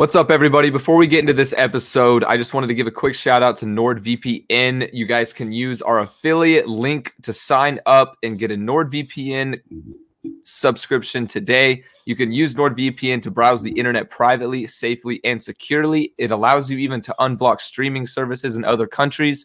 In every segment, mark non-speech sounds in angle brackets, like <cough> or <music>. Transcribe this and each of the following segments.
What's up, everybody? Before we get into this episode, I just wanted to give a quick shout out to NordVPN. You guys can use our affiliate link to sign up and get a NordVPN subscription today. You can use NordVPN to browse the internet privately, safely, and securely. It allows you even to unblock streaming services in other countries.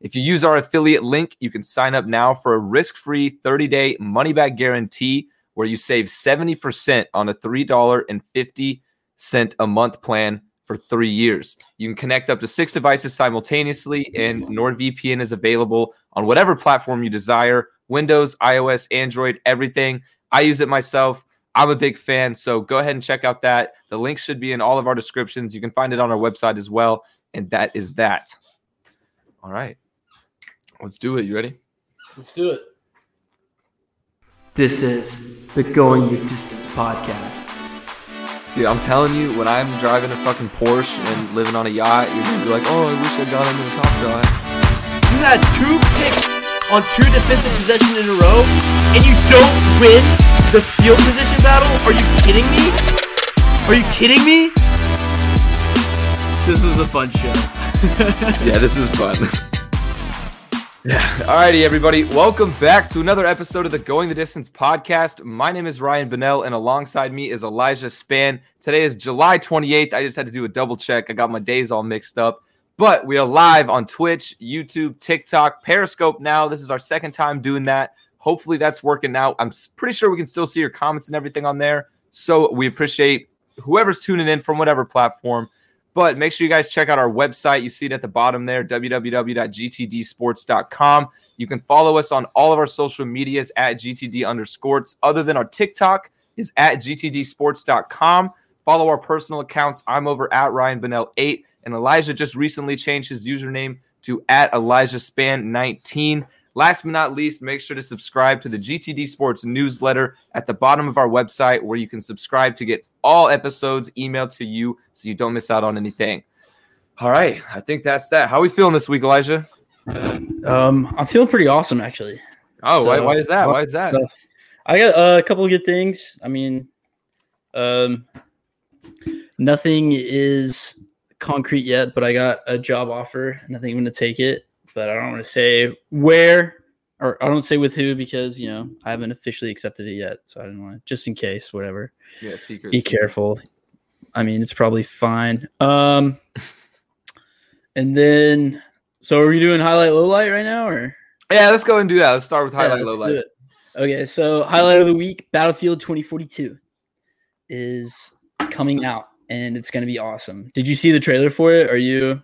If you use our affiliate link, you can sign up now for a risk free 30 day money back guarantee where you save 70% on a $3.50 cent a month plan for three years. You can connect up to six devices simultaneously, and NordVPN is available on whatever platform you desire Windows, iOS, Android, everything. I use it myself. I'm a big fan, so go ahead and check out that. The link should be in all of our descriptions. You can find it on our website as well. And that is that. All right. Let's do it. You ready? Let's do it. This is the Going the Distance podcast. Dude, I'm telling you, when I'm driving a fucking Porsche and living on a yacht, you're gonna be like, oh, I wish I got into the top shot. You had two picks on two defensive possessions in a row, and you don't win the field position battle? Are you kidding me? Are you kidding me? This is a fun show. <laughs> yeah, this is fun. <laughs> Yeah. <laughs> Alrighty, everybody. Welcome back to another episode of the Going the Distance podcast. My name is Ryan Bonnell, and alongside me is Elijah Span. Today is July 28th. I just had to do a double check. I got my days all mixed up. But we are live on Twitch, YouTube, TikTok, Periscope now. This is our second time doing that. Hopefully that's working out. I'm pretty sure we can still see your comments and everything on there. So we appreciate whoever's tuning in from whatever platform. But make sure you guys check out our website. You see it at the bottom there, www.gtdsports.com. You can follow us on all of our social medias at GTD underscores. Other than our TikTok is at gtdsports.com. Follow our personal accounts. I'm over at Ryan Bonnell 8 and Elijah just recently changed his username to at Elijah Span 19. Last but not least, make sure to subscribe to the GTD Sports newsletter at the bottom of our website, where you can subscribe to get all episodes emailed to you so you don't miss out on anything. All right, I think that's that. How are we feeling this week, Elijah? Um, I'm feeling pretty awesome actually. Oh, so, why, why is that? Why is that? So I got uh, a couple of good things. I mean, um, nothing is concrete yet, but I got a job offer and I think I'm going to take it but I don't want to say where or I don't say with who because you know I haven't officially accepted it yet. So I don't want to just in case, whatever. Yeah, secret. Be careful. I mean, it's probably fine. Um, <laughs> and then so are we doing highlight low light right now or? Yeah, let's go and do that. Let's start with highlight yeah, low light. Okay, so highlight of the week: Battlefield 2042 is coming out, and it's going to be awesome. Did you see the trailer for it? Are you?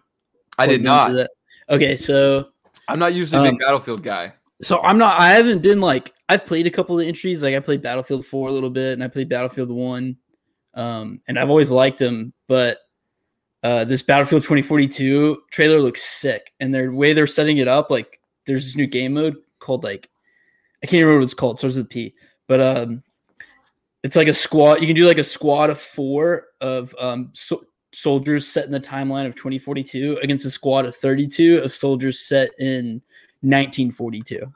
I did not. Okay, so I'm not usually a big um, Battlefield guy. So I'm not. I haven't been like I've played a couple of entries. Like I played Battlefield Four a little bit, and I played Battlefield One, um, and I've always liked them. But uh, this Battlefield 2042 trailer looks sick, and their way they're setting it up, like there's this new game mode called like I can't remember what it's called. It starts with P, but um, it's like a squad. You can do like a squad of four of um so, soldiers set in the timeline of 2042 against a squad of 32 of soldiers set in 1942.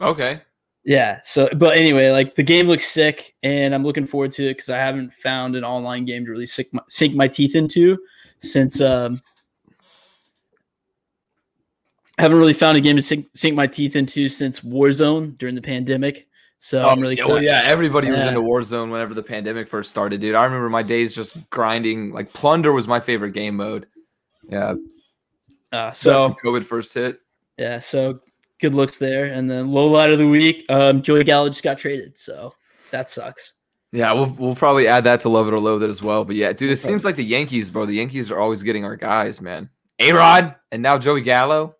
Okay. Yeah. So, but anyway, like the game looks sick, and I'm looking forward to it because I haven't found an online game to really sink my, sink my teeth into since. Um, I haven't really found a game to sink, sink my teeth into since Warzone during the pandemic. So oh, I'm really excited. Well, yeah, everybody yeah. was into Warzone whenever the pandemic first started, dude. I remember my days just grinding. Like Plunder was my favorite game mode. Yeah. Uh, so COVID first hit. Yeah. So good looks there, and then low light of the week. Um, Joey Gallo just got traded, so that sucks. Yeah, we'll we'll probably add that to love it or loathe it as well. But yeah, dude, it seems like the Yankees, bro. The Yankees are always getting our guys, man. A Rod and now Joey Gallo.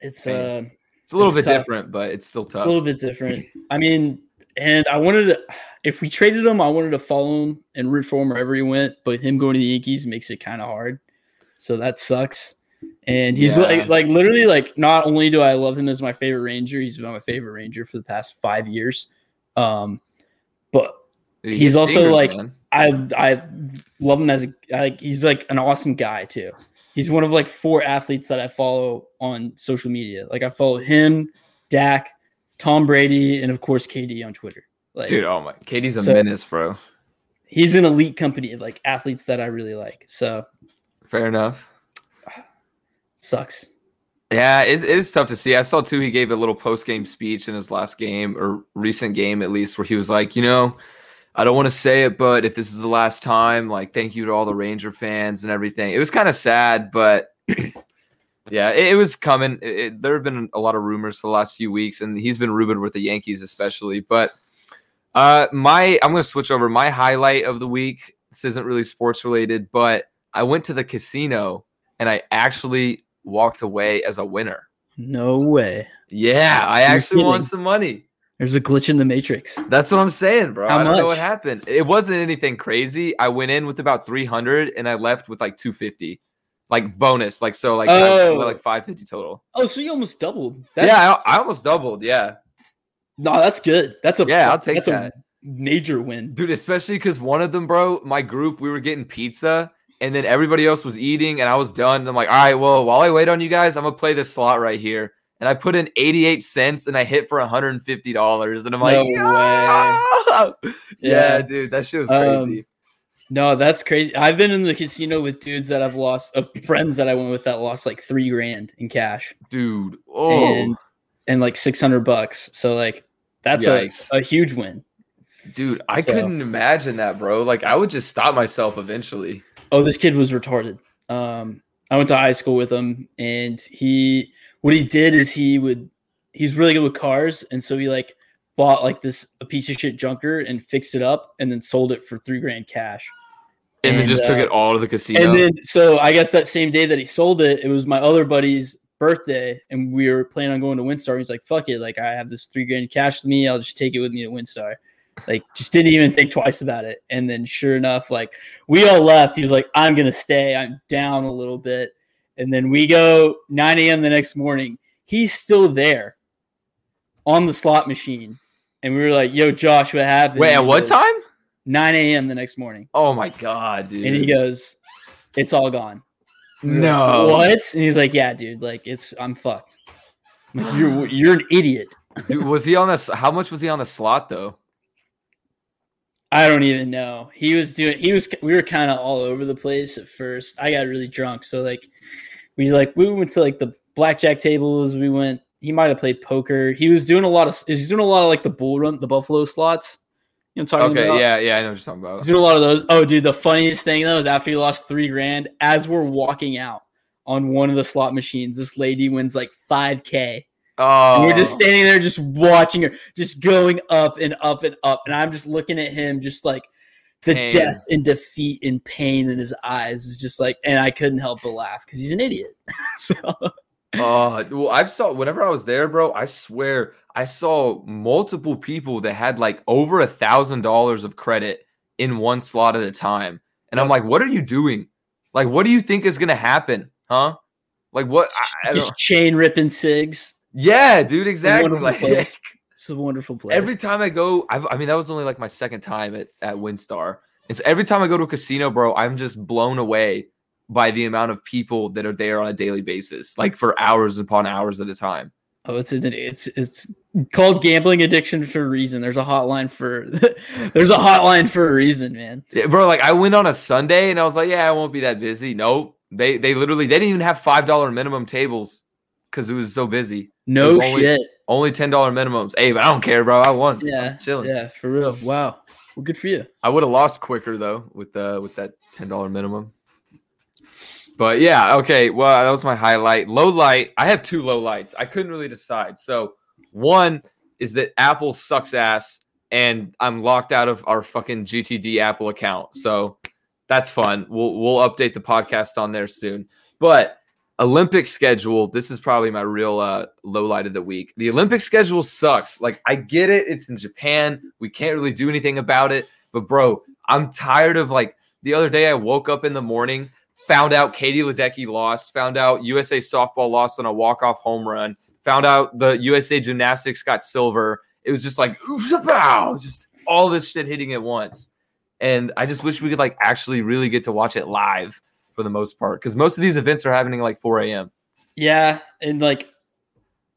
It's uh it's a little it's bit tough. different, but it's still tough. It's a little bit different. I mean, and I wanted to, if we traded him, I wanted to follow him and root for him wherever he went. But him going to the Yankees makes it kind of hard. So that sucks. And he's yeah. like, like literally, like not only do I love him as my favorite Ranger, he's been my favorite Ranger for the past five years. Um, but Dude, he's also fingers, like, man. I I love him as a like he's like an awesome guy too he's one of like four athletes that I follow on social media. Like I follow him, Dak, Tom Brady, and of course KD on Twitter. Like, dude, oh my, KD's a so, menace, bro. he's an elite company of like athletes that I really like. So Fair enough. Sucks. Yeah, it, it is tough to see. I saw too. He gave a little post game speech in his last game or recent game, at least, where he was like, you know, I don't want to say it, but if this is the last time, like, thank you to all the Ranger fans and everything. It was kind of sad, but <clears throat> yeah, it, it was coming. It, there have been a lot of rumors for the last few weeks, and he's been rumored with the Yankees, especially. But uh, my, I'm going to switch over. My highlight of the week. This isn't really sports related, but I went to the casino and I actually walked away as a winner. No way. Yeah, I You're actually won some money. There's a glitch in the matrix. That's what I'm saying, bro. How I don't know what happened. It wasn't anything crazy. I went in with about 300 and I left with like 250, like bonus, like so, like Oh. like 550 total. Oh, so you almost doubled. That's, yeah, I, I almost doubled. Yeah, No, that's good. That's a Yeah, I'll take that. a major win. dude. Especially because one of them, bro, my group, we were getting pizza. And then everybody else was eating, and I was done. I'm like, all right, well, while I wait on you guys, I'm gonna play this slot right here. And I put in 88 cents, and I hit for 150 dollars. And I'm like, No yeah! <laughs> yeah, Yeah. dude, that shit was Um, crazy. No, that's crazy. I've been in the casino with dudes that I've lost, uh, friends that I went with that lost like three grand in cash dude. Oh, and and like six hundred bucks. So like that's a, a huge win. dude, I So- couldn't imagine that, bro. Like, I would just stop myself eventually. Oh, this kid was retarded. Um, I went to high school with him, and he what he did is he would he's really good with cars, and so he like bought like this a piece of shit junker and fixed it up, and then sold it for three grand cash. And, then And, just took uh, it all to the casino. And then so I guess that same day that he sold it, it was my other buddy's birthday, and we were planning on going to WinStar. He's like, "Fuck it, like I have this three grand cash with me. I'll just take it with me to WinStar." Like, just didn't even think twice about it. And then, sure enough, like we all left. He was like, "I'm gonna stay. I'm down a little bit." And then we go 9 a.m. the next morning. He's still there on the slot machine, and we were like, "Yo, Josh, what happened?" Wait, at what goes, time? 9 a.m. the next morning. Oh my god, dude. And he goes, "It's all gone." Were like, no. what? And he's like, "Yeah, dude. Like, it's I'm fucked. Like, you're you're an idiot. Dude, was he on this? How much was he on the slot though? I don't even know. He was doing. He was. We were kind of all over the place at first. I got really drunk, so like, we like we went to like the blackjack tables. We went. He might have played poker. He was doing a lot of. He's doing a lot of like the bull run, the buffalo slots. You know, talking Okay, about? yeah, yeah, I know what you're talking about. He's doing a lot of those. Oh, dude, the funniest thing though is after he lost three grand, as we're walking out on one of the slot machines, this lady wins like five k. Oh, And we're just oh. standing there, just watching her, just going up and up and up. And I'm just looking at him, just like the Pain. death and defeat and pain in his eyes is just like, and I couldn't help but laugh because he's an idiot. <laughs> so Oh, well, I've saw whenever I was there, bro. I swear, I saw multiple people that had like over a thousand dollars of credit in one slot at a time, and I'm like, what are you doing? Like, what do you think is gonna happen, huh? Like, what? I, I just chain ripping cigs. Yeah, dude, exactly. wonderful Like, place. <laughs> It's a wonderful place. every time I go, I've, I mean, that was only like my second time at at WinStar. And so every time I go to a casino, bro, I'm just blown away by the amount of people that are there on a daily basis, like for hours upon hours at a time. Oh, it's an, it's it's called gambling addiction for a reason. There's a hotline for <laughs> there's a hotline for a reason, man. Yeah, bro, like I went on a Sunday and I was like, yeah, I won't be that busy. Nope. They they literally they didn't even have five dollar minimum tables because it was so busy. No only- shit. Only ten dollar minimums. Hey, but I don't care, bro. I won. Yeah, I'm chilling. yeah, for real. Wow. Well, good for you. I would have lost quicker though with uh with that ten dollar minimum. But yeah, okay. Well, that was my highlight. Low light. I have two low lights. I couldn't really decide. So one is that Apple sucks ass, and I'm locked out of our fucking GTD Apple account. So that's fun. We'll we'll update the podcast on there soon. But Olympic schedule. This is probably my real uh, low light of the week. The Olympic schedule sucks. Like I get it. It's in Japan. We can't really do anything about it. But bro, I'm tired of like the other day. I woke up in the morning, found out Katie Ledecky lost, found out USA softball lost on a walk off home run, found out the USA gymnastics got silver. It was just like just all this shit hitting at once. And I just wish we could like actually really get to watch it live for the most part because most of these events are happening like 4 a.m. Yeah, and like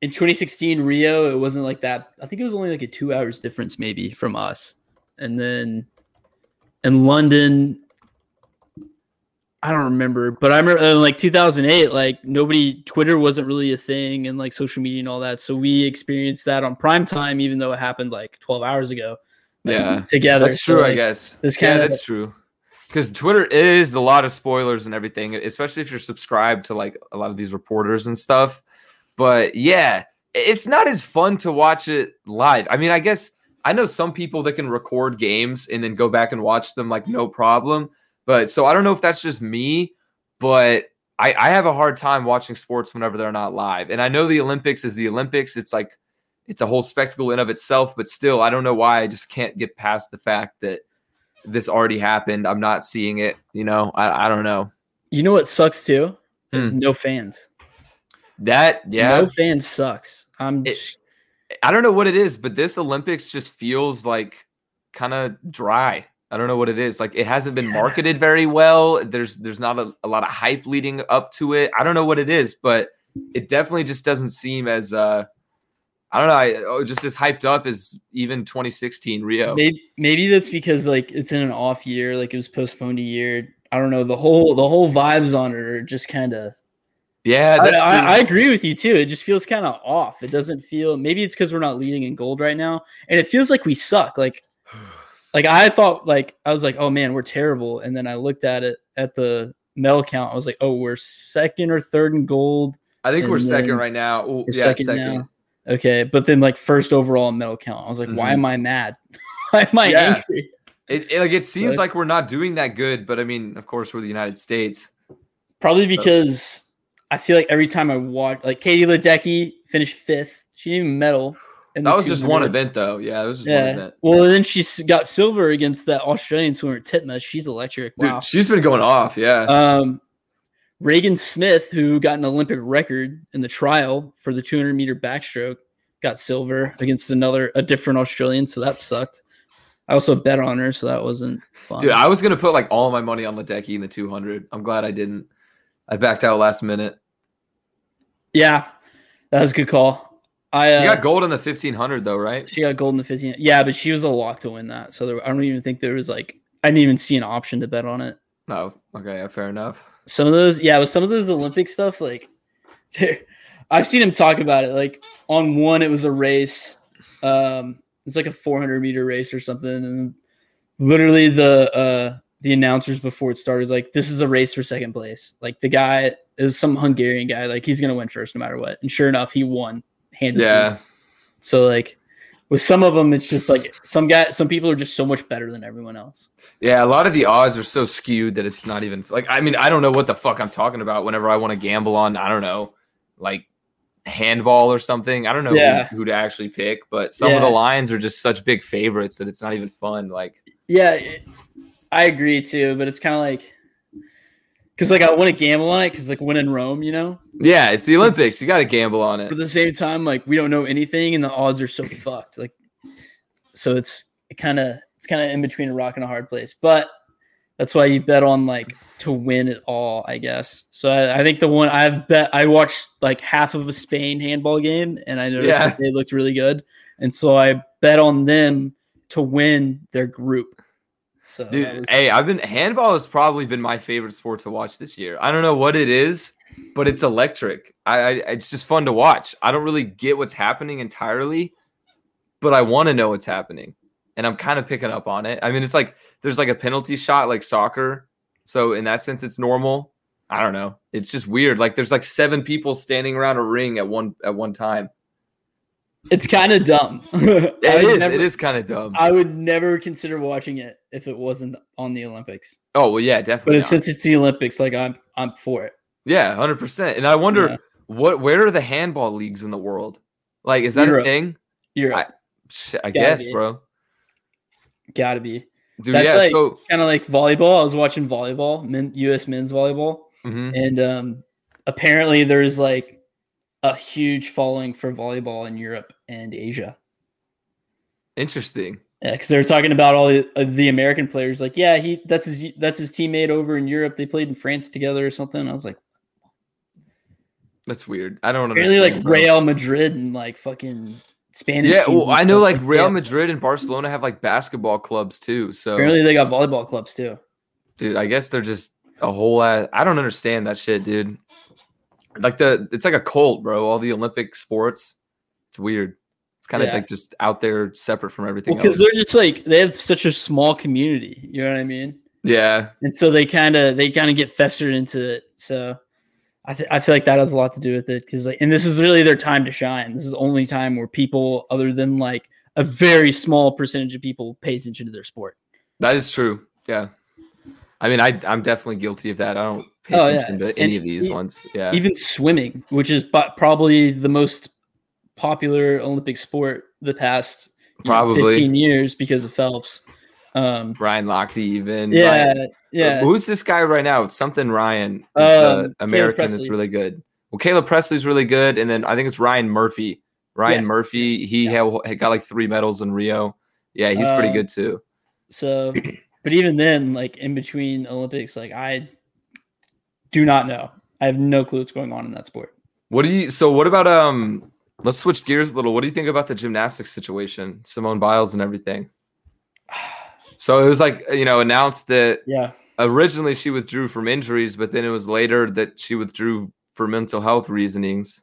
in 2016 Rio, it wasn't like that. I think it was only like a two hours difference maybe from us. And then in London. I don't remember, but I remember in like 2008, like nobody, Twitter wasn't really a thing and like social media and all that. So we experienced that on prime time, even though it happened like 12 hours ago. like, Yeah. Together. That's So, true, I guess. this yeah, kinda- that's true. Because Twitter is a lot of spoilers and everything, especially if you're subscribed to like a lot of these reporters and stuff. But yeah, it's not as fun to watch it live. I mean, I guess I know some people that can record games and then go back and watch them like no problem. But so I don't know if that's just me, but I, I have a hard time watching sports whenever they're not live. And I know the Olympics is the Olympics. It's like it's a whole spectacle in of itself, but still, I don't know why I just can't get past the fact that this already happened. I'm not seeing it. You know, I, I don't know. You know what sucks too? Is Hmm. no fans. That yeah, No fans sucks. I'm It- I don't know what it is, but this Olympics just feels like kind of dry. I don't know what it is. Like it hasn't been marketed very well. There's there's not a, a lot of hype leading up to it. I don't know what it is, but it definitely just doesn't seem as uh I don't know, I, oh, just as hyped up as even 2016 Rio. maybe maybe that's because like it's in an off year, like it was postponed a year. I don't know. The whole the whole vibes on it are just kind of Yeah, I, that's I. I agree with you too. It just feels kind of off. It doesn't feel. Maybe it's because we're not leading in gold right now, and it feels like we suck. Like, <sighs> like I thought, like I was like, oh man, we're terrible. And then I looked at it at the medal count. I was like, oh, we're second or third in gold. I think we're second right now. Ooh, yeah, second, second. now. Okay, but then like first overall in medal count. I was like, why Mhm. am I mad? <laughs> why am I Yeah. angry? It, it- like it seems But- like we're not doing that good, but I mean, of course, we're the United States. Probably because I feel like every time I watch, like Katie Ledecky finished fifth. She didn't even medal. in That was just one event, though. Yeah, it was just one event. Well, and then she got silver against that Australian swimmer Titmus. She's electric. Dude, she's been going off. Yeah. Um, Regan Smith, who got an Olympic record in the trial for the 200 meter backstroke, got silver against another a different Australian. So that sucked. I also bet on her, so that wasn't fun. Dude, I was gonna put like all my money on Ledecky in the 200. I'm glad I didn't. I backed out last minute. yeah, that was a good call. I uh, You got gold in the 1500 though, right? she got gold in the 15. Yeah, but she was a lock to win that. So there, I don't even think there was like I didn't even see an option to bet on it. No. Okay, yeah, fair enough. Some of those yeah with some of those olympic stuff like <laughs> i've seen him talk about it like on one it was a race um it's like a 400 meter race or something and literally the uh the announcers before it started was like this is a race for second place like the guy is some hungarian guy like he's gonna win first no matter what and sure enough he won handedly. Yeah. so like with some of them it's just like some guy some people are just so much better than everyone else Yeah, a lot of the odds are so skewed that it's not even like I mean, I don't know what the fuck I'm talking about whenever I want to gamble on, I don't know, like handball or something. I don't know Yeah. who, who to actually pick, but some of the Yeah. lines are just such big favorites that it's not even fun. Like Yeah, it- I agree too, but it's kind of like because like I want to gamble on it because like win in Rome, you know. Yeah, it's the Olympics. You got to gamble on But it. at the same time, like we don't know anything, and the odds are so <clears throat> fucked. Like, so it's it kind of it's kind of in between a rock and a hard place. But that's why you bet on like to win it all, I guess. So I, I think the one I've bet I watched like half of a Spain handball game, and I noticed Yeah. that they looked really good, and so I bet on them to win their group. So Dude, was- hey, I've been handball has probably been my favorite sport to watch this year. I don't know what it is, but it's electric. I, I it's just fun to watch. I don't really get what's happening entirely, but I want to know what's happening, and I'm kind of picking up on it. I mean, it's like there's like a penalty shot like soccer, so in that sense, it's normal. I don't know. It's just weird. Like there's like seven people standing around a ring at one at one time. It's kind of dumb. <laughs> It is. never- it is kind of dumb. I would never consider watching it if it wasn't on the Olympics. oh well, yeah, But definitely. it's, not. since it's the Olympics, like I'm, I'm for it. Yeah, hundred percent. And I wonder Yeah. what where are the handball leagues in the world? Like, is that Europe. a thing? You're I- I guess, bro. gotta be Dude, That's yeah. like- so, kind of like volleyball. I was watching volleyball, men, U.S. men's volleyball, mhm. and um, apparently there's like a huge following for volleyball in Europe and Asia. interesting. Yeah, because they were talking about all the, uh, the American players. Like, yeah, he that's his that's his teammate over in Europe. They played in France together or something. I was like, That's weird. I don't really like bro. Real Madrid and like fucking Spanish. Yeah, well, I know like Real. Madrid and Barcelona have like basketball clubs too. So, Apparently, they got volleyball clubs too. dude, I guess they're just a whole. Ass, I don't understand that shit, dude. Like the, it's like a cult, bro. All the Olympic sports, it's weird. It's kind of Yeah. like just out there, separate from everything because else. they're just like they have such a small community. You know what I mean? Yeah, and so they kind of they kind of get festered into it. So I th- I feel like that has a lot to do with it because like, and this is really their time to shine. This is the only time where people, other than like a very small percentage of people, pay attention to their sport. that is true. Yeah, I mean, I I'm definitely guilty of that. I don't pay Oh, yeah. attention to any And of these e- ones. Yeah, Even swimming, which is probably the most popular Olympic sport the past you know, Probably. 15 years because of Phelps. Um, Ryan Lochte, even. yeah, yeah. Who's this guy right now? It's something Ryan. Um, the American that's really good. Well, Caleb Presley's really good, and then I think it's Ryan Murphy. Ryan Yes, Murphy, yes, he yeah. had, had got like three medals in Rio. Yeah, he's pretty Uh, good too. So, but even then, like in between Olympics, like I do not know. I have no clue what's going on in that sport. What do you? So what about um? Let's switch gears a little. What do you think about the gymnastics situation, Simone Biles and everything? <sighs> So it was like you know announced that Yeah. originally she withdrew from injuries, but then it was later that she withdrew for mental health reasonings.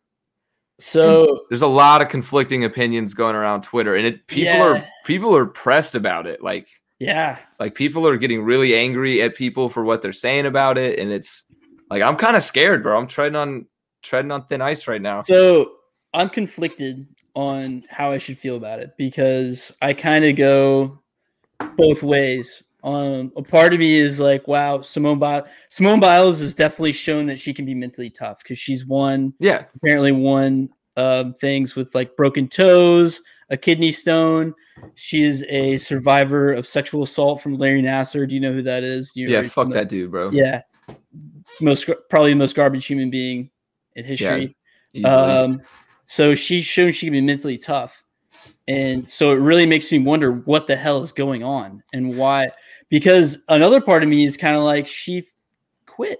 So there's a lot of conflicting opinions going around Twitter, and it people Yeah. are people are pressed about it. Like yeah, like people are getting really angry at people for what they're saying about it, and it's like I'm kind of scared, bro. I'm treading on treading on thin ice right now. so I'm conflicted on how I should feel about it because I kind of go both ways. Um, a part of me is like, wow, Simone Biles. Simone Biles has definitely shown that she can be mentally tough because she's won Yeah, apparently won um, things with like broken toes, a kidney stone. She is a survivor of sexual assault from Larry Nassar. Do you know who that is? Do you yeah. Fuck familiar- that dude, bro. Yeah, most probably the most garbage human being in history. Easily. Um, so she's shown she can be mentally tough, and so it really makes me wonder what the hell is going on and why. Because another part of me is kind of like she quit.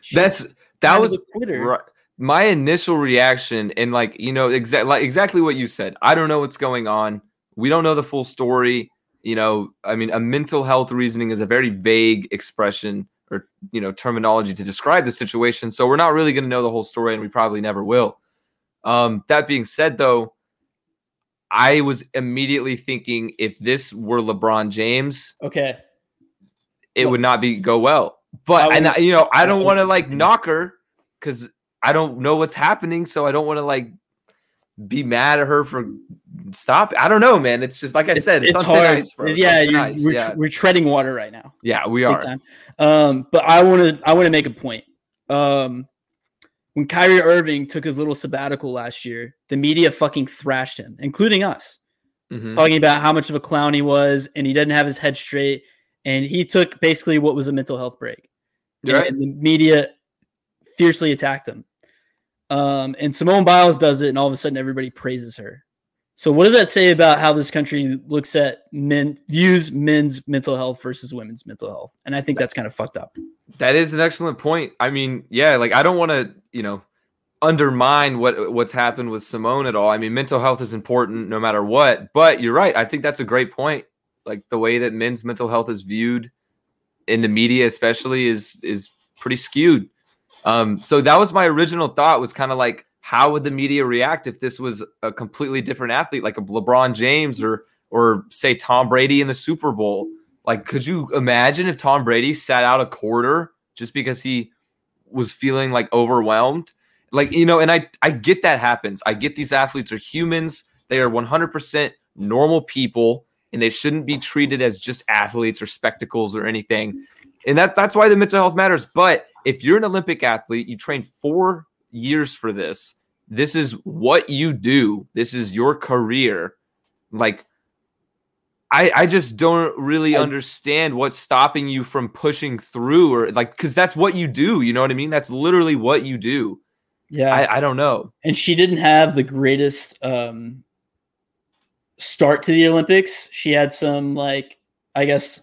She's That's that was a quitter. Right. My initial reaction, and like you know, exactly like exactly what you said. I don't know what's going on. We don't know the full story. You know, I mean, a mental health reasoning is a very vague expression or you know terminology to describe the situation. So we're not really going to know the whole story, and we probably never will. Um, that being said, though, I was immediately thinking if this were LeBron James, Okay. it Look, would not be go well. But I and I, you know, I I don't want to like knock her because I don't know what's happening, so I don't want to like be mad at her for stop. I don't know, man. It's just like I It's, said, it's, it's hard. ice, yeah, we're, yeah, we're treading water right now. yeah, we are. Um, but I want to I want to make a point. Um, when Kyrie Irving took his little sabbatical last year, the media fucking thrashed him, including us, Mhm. talking about how much of a clown he was, and he didn't have his head straight, and he took basically what was a mental health break. Right. and the media fiercely attacked him. Um, and Simone Biles does it, and all of a sudden everybody praises her. So, what does that say about how this country looks at men, views men's mental health versus women's mental health? And I think that's kind of fucked up. That is an excellent point. I mean, yeah, like I don't want to, you know, undermine what what's happened with Simone at all. I mean, mental health is important no matter what. But you're right. I think that's a great point. Like the way that men's mental health is viewed in the media, especially, is is pretty skewed. Um, so that was my original thought. Was kind of like, how would the media react if this was a completely different athlete, like a LeBron James or or say Tom Brady in the Super Bowl? Like, could you imagine if Tom Brady sat out a quarter just because he was feeling like overwhelmed? Like, you know, and I I get that happens. I get these athletes are humans. They are 100% normal people and they shouldn't be treated as just athletes or spectacles or anything. And that that's why the mental health matters. But if you're an Olympic athlete, you train 4 years for this. This is what you do. This is your career. Like I, I just don't really understand what's stopping you from pushing through or like because that's what you do you know what i mean that's literally what you do Yeah, I, I don't know and she didn't have the greatest um, start to the Olympics. She had some like I guess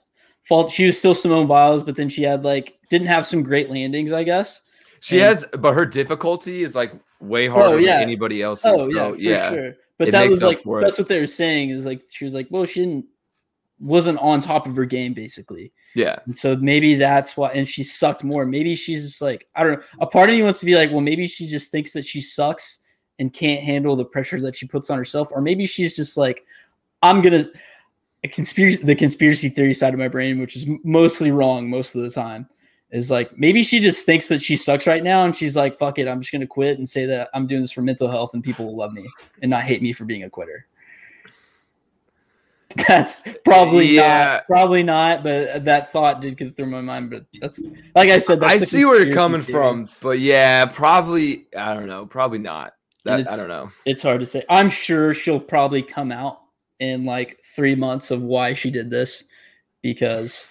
fault. She was still Simone Biles, but then she had like didn't have some great landings. I guess. she And- has but her difficulty is like way oh, harder yeah. than anybody else's Oh so, yeah, for yeah sure. But It that was like for it. that's what they were saying is like she was like, well, she didn't wasn't on top of her game basically. Yeah. And so maybe that's why and she sucked more. Maybe she's just like, I don't know. A part of me wants to be like, well, maybe she just thinks that she sucks and can't handle the pressure that she puts on herself, or maybe she's just like, I'm gonna conspiracy the conspiracy theory side of my brain, which is mostly wrong most of the time, is like maybe she just thinks that she sucks right now and she's like, fuck it, I'm just gonna quit and say that I'm doing this for mental health and people will love me and not hate me for being a quitter. <laughs> That's probably Yeah. not probably not, but that thought did get through my mind. But that's like I said, that's I see where you're coming theory. from, but yeah, probably I don't know, probably not. That, I don't know. It's hard to say. I'm sure she'll probably come out in like three months of why she did this because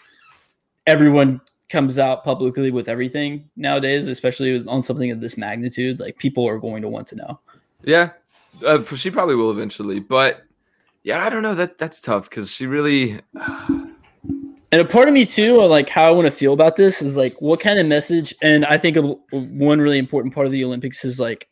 everyone comes out publicly with everything nowadays, especially on something of this magnitude. Like people are going to want to know. Yeah, uh, she probably will eventually, but yeah, I don't know. That that's tough because she really. <sighs> And a part of me too, like how I want to feel about this is like what kind of message. And I think a, one really important part of the Olympics is like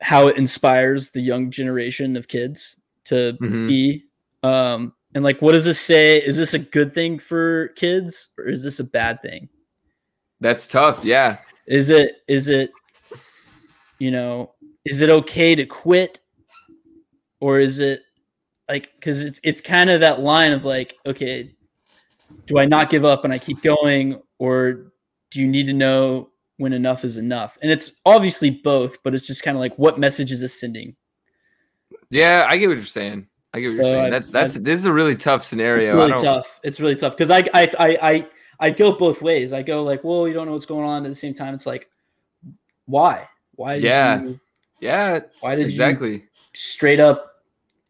how it inspires the young generation of kids to Mhm. be. Um, and like, what does this say? Is this a good thing for kids or is this a bad thing? That's tough. Yeah. Is it, is it, you know, is it okay to quit or is it like, cause it's, it's kind of that line of like, okay, do I not give up and I keep going, or do you need to know when enough is enough? And it's obviously both, but it's just kind of like what message is this sending? Yeah, I get what you're saying. I get what you're saying. I- That's that's I- this is a really tough scenario. It's really I don't, tough. It's really tough because I, I I I I go both ways. I go like, well, you don't know what's going on. At the same time, it's like, why? Why? Did Yeah. You, Yeah, why did you exactly. straight up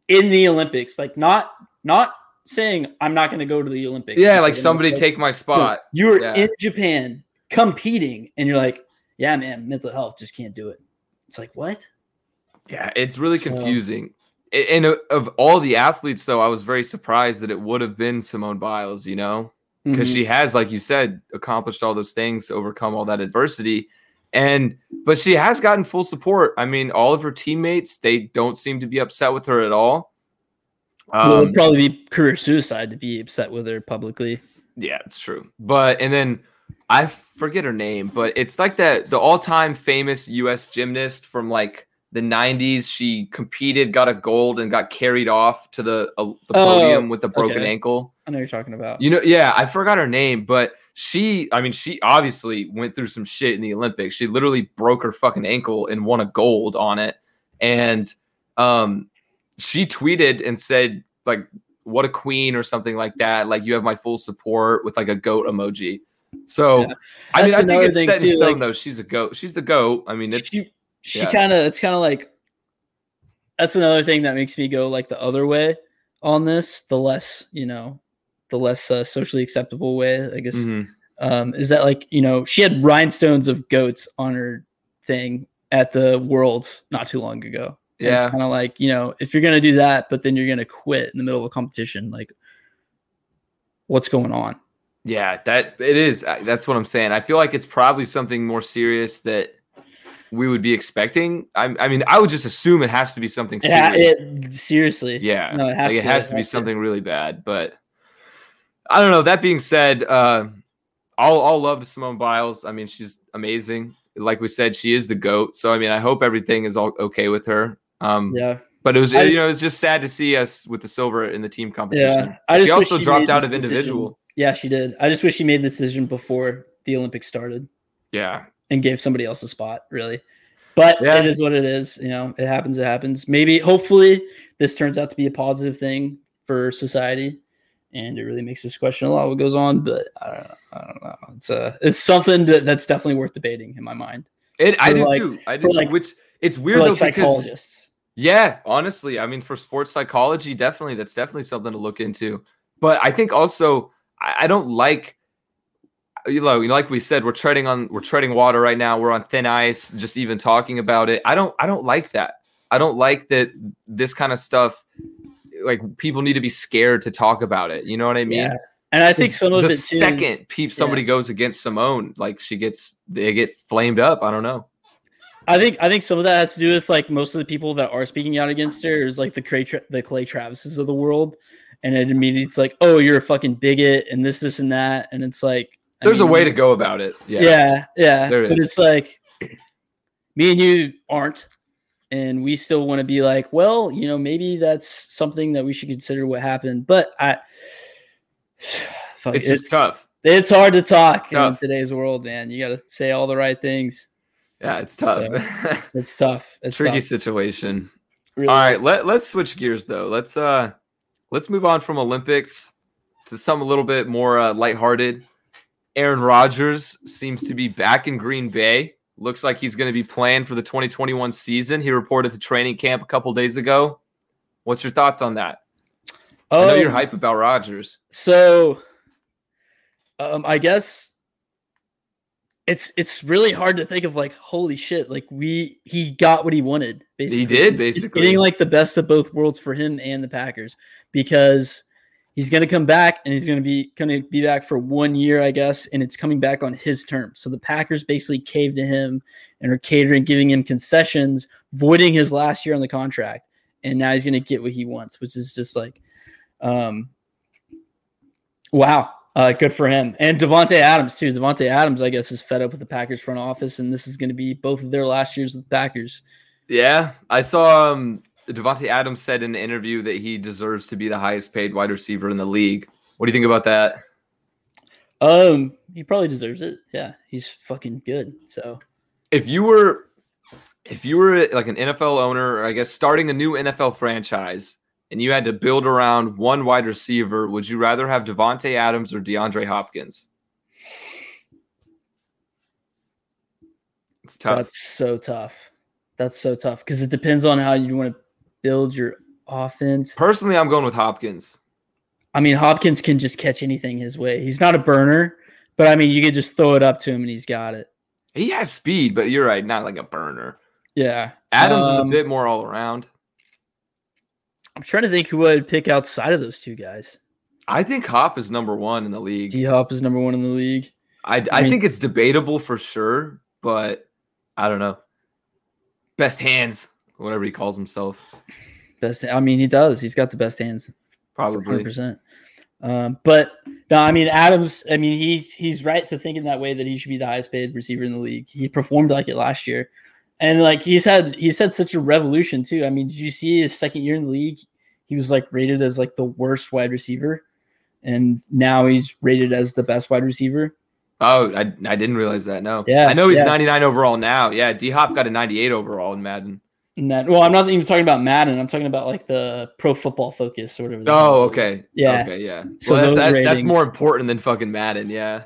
in the Olympics? Like not not saying I'm not going to go to the Olympics. Yeah, like somebody take my spot. you were Yeah. in Japan competing, and you're like, yeah, man, mental health just can't do it. It's like what? Yeah, it's really So- confusing. And of- of all the athletes, though, I was very surprised that it would have been Simone Biles. You know, because Mhm. she has, like you said, accomplished all those things, overcome all that adversity, and but she has gotten full support. I mean, all of her teammates they don't seem to be upset with her at all. well, Um, it'd probably be career suicide to be upset with her publicly. Yeah, it's true. But and then I forget her name, but it's like that the all-time famous US gymnast from like the 90s. She competed, got a gold and got carried off to the uh, the Oh, podium with a broken okay. ankle. I know you're talking about. You know, yeah, I forgot her name, but she I mean, she obviously went through some shit in the Olympics. She literally broke her fucking ankle and won a gold on it. And um she tweeted and said like what a queen or something like that. Like you have my full support with like a goat emoji. So Yeah. I mean, I think it's set in stone like- though. She's a goat. She's the goat. I mean, it's she she yeah. kind of it's kind of like that's another thing that makes me go like the other way on this the less you know the less uh, socially acceptable way i guess mhm. um is that like you know she had rhinestones of goats on her thing at the worlds not too long ago And Yeah. it's kind of like you know if you're gonna do that but then you're gonna quit in the middle of a competition like what's going on Yeah, that it is. Uh, That's what I'm saying. I feel like it's probably something more serious that we would be expecting. I, I mean, I would just assume it has to be something yeah serious. it, seriously Yeah, No, it has like it to, has it to be has to. something really bad. But I don't know. That being said, uh, I'll I'll love Simone Biles. I mean, she's amazing. Like we said, she is the goat. So I mean, I hope everything is all okay with her. Um, yeah but it was I you just- know it's just sad to see us with the silver in the team competition. Yeah, I she just also she dropped out of decision. individual. Yeah, she did. I just wish she made the decision before the Olympics started Yeah, and gave somebody else a spot, really. But Yeah. it is what it is. You know, it happens. It happens. Maybe, hopefully, this turns out to be a positive thing for society, and it really makes us question a lot what goes on. But I don't know. I don't know. It's uh, it's something that, that's definitely worth debating in my mind it, I do like- too. I do too. like- Which it's weird like though because. Yeah, honestly, I mean, for sports psychology, definitely, that's definitely something to look into. But I think also, I, I don't like, you know, like we said, we're treading on, we're treading water right now. We're on thin ice, just even talking about it. I don't, I don't like that. I don't like that this kind of stuff. Like people need to be scared to talk about it. You know what I mean? Yeah, and I think some of the it too is- second peep somebody goes against Simone, like she gets, they get flamed up. I don't know. I think I think some of that has to do with like most of the people that are speaking out against her is like the Clay Tra- the Clay Travises of the world, and it immediately it's like, oh, you're a fucking bigot and this, this, and that, and it's like I There's a way to go about it. Yeah. Yeah, yeah. There but is. it's like me and you aren't, and we still want to be like, well, you know, maybe that's something that we should consider what happened. But I, <sighs> fuck, It's, just tough. It's hard to talk in today's world, man. You got to say all the right things. Yeah, it's tough. <laughs> It's tough. It's Tricky tough. situation. Really. All right, let let's switch gears though. Let's uh let's move on from Olympics to some a little bit more uh, lighthearted. Aaron Rodgers seems to be back in Green Bay. Looks like he's going to be playing for the 2021 season. He reported to training camp a couple days ago. What's your thoughts on that? I know you're Um, hype about Rodgers. So, um, I guess it's it's really hard to think of like holy shit, like we he got what he wanted. Basically, he did, It's basically. getting like the best of both worlds for him and the Packers because he's going to come back and he's going to be going to be back for one year, I guess, and it's coming back on his terms. So the Packers basically caved to him and are catering, giving him concessions, voiding his last year on the contract, and now he's going to get what he wants, which is just like, um, wow, uh, good for him. And Davante Adams too. Davante Adams, I guess, is fed up with the Packers front office, and this is going to be both of their last years with the Packers. Yeah, I saw um, Davante Adams said in an interview that he deserves to be the highest paid wide receiver in the league. What do you think about that? Um, he probably deserves it. Yeah, he's fucking good. So if you were if you were like an NFL owner or I guess starting a new NFL franchise and you had to build around one wide receiver, would you rather have Davante Adams or DeAndre Hopkins? It's tough. that's so tough. That's so tough because it depends on how you want to build your offense. Personally, I'm going with Hopkins. I mean, Hopkins can just catch anything his way. He's not a burner, but I mean, you could just throw it up to him and he's got it. He has speed, but you're right, not like a burner. Yeah. Adams is a Um, bit more all around. I'm trying to think who I'd pick outside of those two guys. I think Hop is number one in the league. D Hop is number one in the league. I, I mean- think it's debatable for sure, but I don't know. Best hands, whatever he calls himself, Best. I mean, he does. He's got the best hands. probably. percent. Um, but no, I mean Adams. I mean he's he's right to thinking that way that he should be the highest paid receiver in the league. He performed like it last year, and like he's had he's had such a revolution too. I mean, did you see his second year in the league? He was like rated as like the worst wide receiver, and now he's rated as the best wide receiver. Oh, I, I didn't realize that. No. Yeah, I know he's yeah. 99 overall now. Yeah. D Hop got a 98 overall in Madden. That, well, I'm not even talking about Madden. I'm talking about like the Pro Football Focus the hell Oh, okay. Yeah. Okay. Yeah. So well, that's, that, that's more important than fucking Madden. Yeah.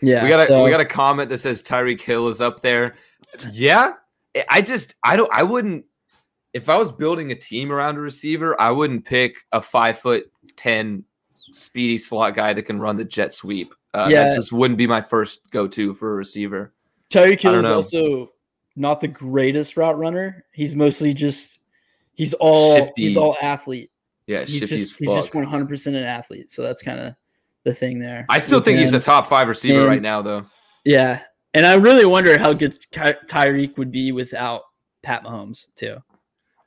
Yeah. we got a so- we got a comment that says Tyreek Hill is up there. Yeah, I- just I don't I wouldn't if I was building a team around a receiver, I wouldn't pick a five foot ten speedy slot guy that can run the jet sweep. Uh, Yeah. that just wouldn't be my first go to for a receiver. Tyreek Hill is also not the greatest route runner. He's mostly just he's all Shifty. he's all athlete. Yeah, He's just he's just one hundred percent an athlete. So that's kind of the thing there. I still think he's a top five receiver And- right now, though. yeah. And I really wonder how good Ty- Tyreek would be without Pat Mahomes too.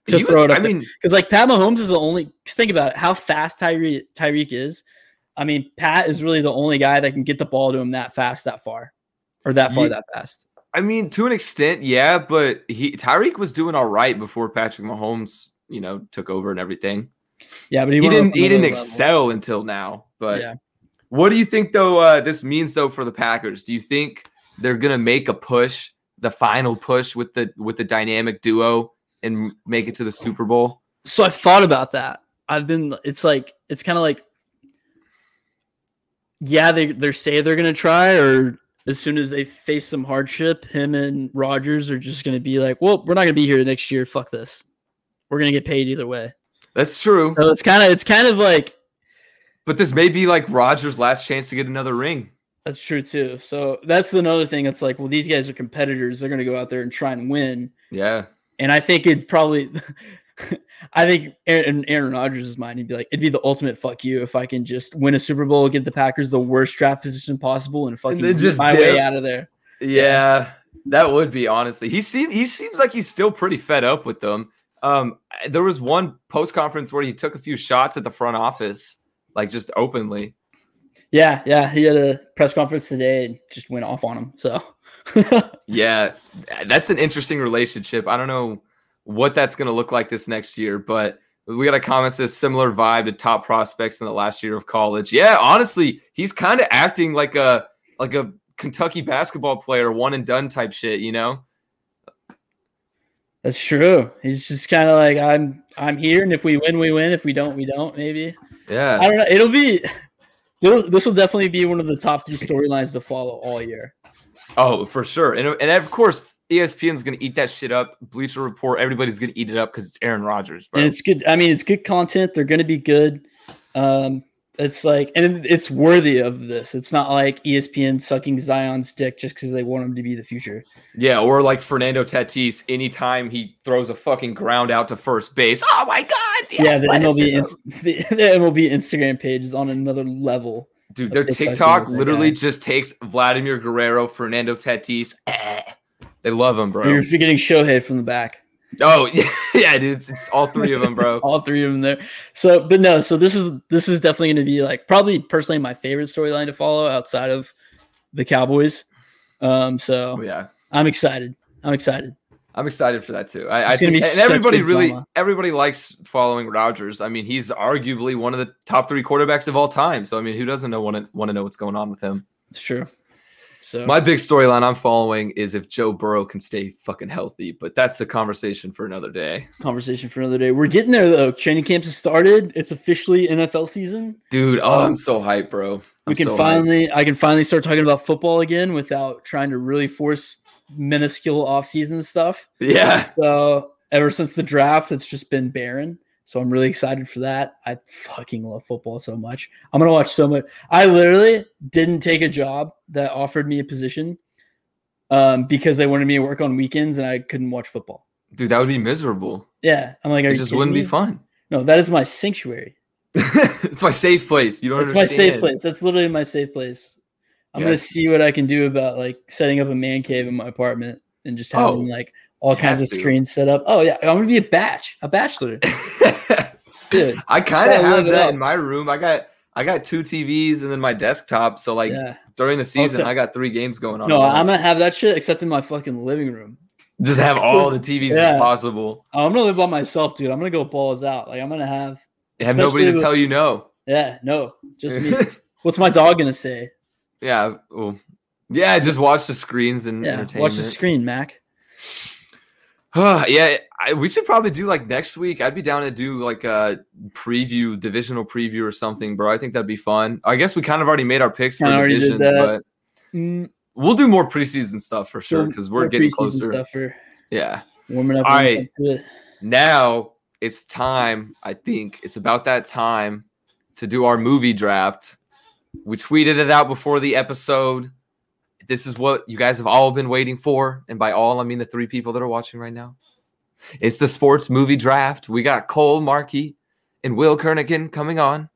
To was- throw it up I mean, Because like Pat Mahomes is the only. think about it, how fast Tyreek Tyreek is. I mean, Pat is really the only guy that can get the ball to him that fast, that far, or that far, Ye- that fast. I mean, to an extent, yeah, but he Tyreek was doing all right before Patrick Mahomes, you know, took over and everything. Yeah, but he, he, didn't he didn't another level. excel until now. But Yeah. what do you think though uh, this means though for the Packers? Do you think they're gonna make a push, the final push with the with the dynamic duo and make it to the Super Bowl? So I've thought about that. I've been. It's like it's kind of like, yeah, they they say they're gonna try, or as soon as they face some hardship, him and Rodgers are just gonna be like, well, we're not gonna be here next year. Fuck this. We're gonna get paid either way. That's true. So it's kind of it's kind of like But this may be like Rodgers' last chance to get another ring. That's true too. So that's another thing. It's like, well, these guys are competitors. They're going to go out there and try and win. Yeah. And I think it'd probably, <laughs> <laughs> I think in Aaron Rodgers' mind, he'd be like, it'd be the ultimate fuck you if I can just win a Super Bowl, get the Packers the worst draft position possible, and fucking then just my dip. way out of there. Yeah. That would be honestly. He seems he seems like he's still pretty fed up with them. Um, there was one post conference where he took a few shots at the front office, like just openly. Yeah, yeah. He had a press conference today and just went off on him. So <laughs> Yeah, that's an interesting relationship. I don't know what that's going to look like this next year, but we got a comment says similar vibe to top prospects in the last year of college. Yeah, honestly, he's kind of acting like a like a Kentucky basketball player, one and done type shit. You know? that's true. He's just kind of like I'm I'm here, and if we win, we win. If we don't, we don't. Maybe Yeah. I don't know. It'll be it'll- this will definitely be one of the top three storylines to follow all year. Oh, for sure. And and of course, ESPN's going to eat that shit up. Bleacher Report, everybody's going to eat it up because it's Aaron Rodgers, bro. and it's good. I mean, it's good content. They're going to be good. Um, it's like, and it's worthy of this. It's not like ESPN sucking Zion's dick just because they want him to be the future. yeah, or like Fernando Tatis, anytime he throws a fucking ground out to first base. Oh my god! the yeah, the MLB, the, the MLB Instagram page is on another level. Dude, their TikTok literally just takes Vladimir Guerrero, Fernando Tatis. eh. They love him, bro. You're forgetting Shohei from the back. Oh <laughs> yeah, yeah, dude. It's, it's all three of them, bro. <laughs> All three of them there. So, but no. So this is this is definitely going to be like probably personally my favorite storyline to follow outside of the Cowboys. Um, so Oh, yeah, I'm excited. I'm excited. I'm excited for that too. I, I think, and everybody really, drama. everybody likes following Rodgers. I mean, he's arguably one of the top three quarterbacks of all time. So I mean, who doesn't know want to want to know what's going on with him? It's true. So My big storyline I'm following is if Joe Burrow can stay fucking healthy, but that's the conversation for another day. conversation for another day. We're getting there though. Training camps have started. It's officially NFL season. Dude, oh, Um, I'm so hyped, bro. I'm we can so hyped. finally I can finally start talking about football again without trying to really force minuscule off-season stuff. Yeah. So ever since the draft, it's just been barren. So I'm really excited for that. I fucking love football so much. I'm gonna watch so much. I literally didn't take a job that offered me a position um, because they wanted me to work on weekends and I couldn't watch football. Dude, that would be miserable. Yeah, I'm like, It just wouldn't be fun. No, that is my sanctuary. <laughs> it's my safe place. You don't That's my safe place. That's literally my safe place. I'm gonna see what I can do about like setting up a man cave in my apartment and just having Oh, like all kinds of to. screens set up. Oh yeah, I'm gonna be a batch, a bachelor, <laughs> dude. <laughs> I kind of have that in my room. I got I got two TVs and then my desktop. So like yeah. during the season, so- I got three games going on. No, I'm gonna have that shit except in my fucking living room. just have all the TVs Yeah. as possible. I'm gonna live by myself, dude. I'm gonna go balls out. Like I'm gonna have. Have nobody to with- tell you no. Yeah, no, just me. <laughs> What's my dog gonna say? yeah. Well, yeah. Just watch the screens and Yeah, entertainment. watch the screen, Mac. <sighs> yeah, I, we should probably do like next week. I'd be down to do like a preview, divisional preview or something, bro. I think that'd be fun. I guess we kind of already made our picks for Kinda already did divisions, but Mm, we'll do more preseason stuff for sure because we're getting closer. For Yeah. warming up. All right. it. Now it's time. I think it's about that time to do our movie draft. We tweeted it out before the episode. This is what you guys have all been waiting for. And by all, I mean the three people that are watching right now. It's the sports movie draft. We got Cole Markey and Will Kernigan coming on.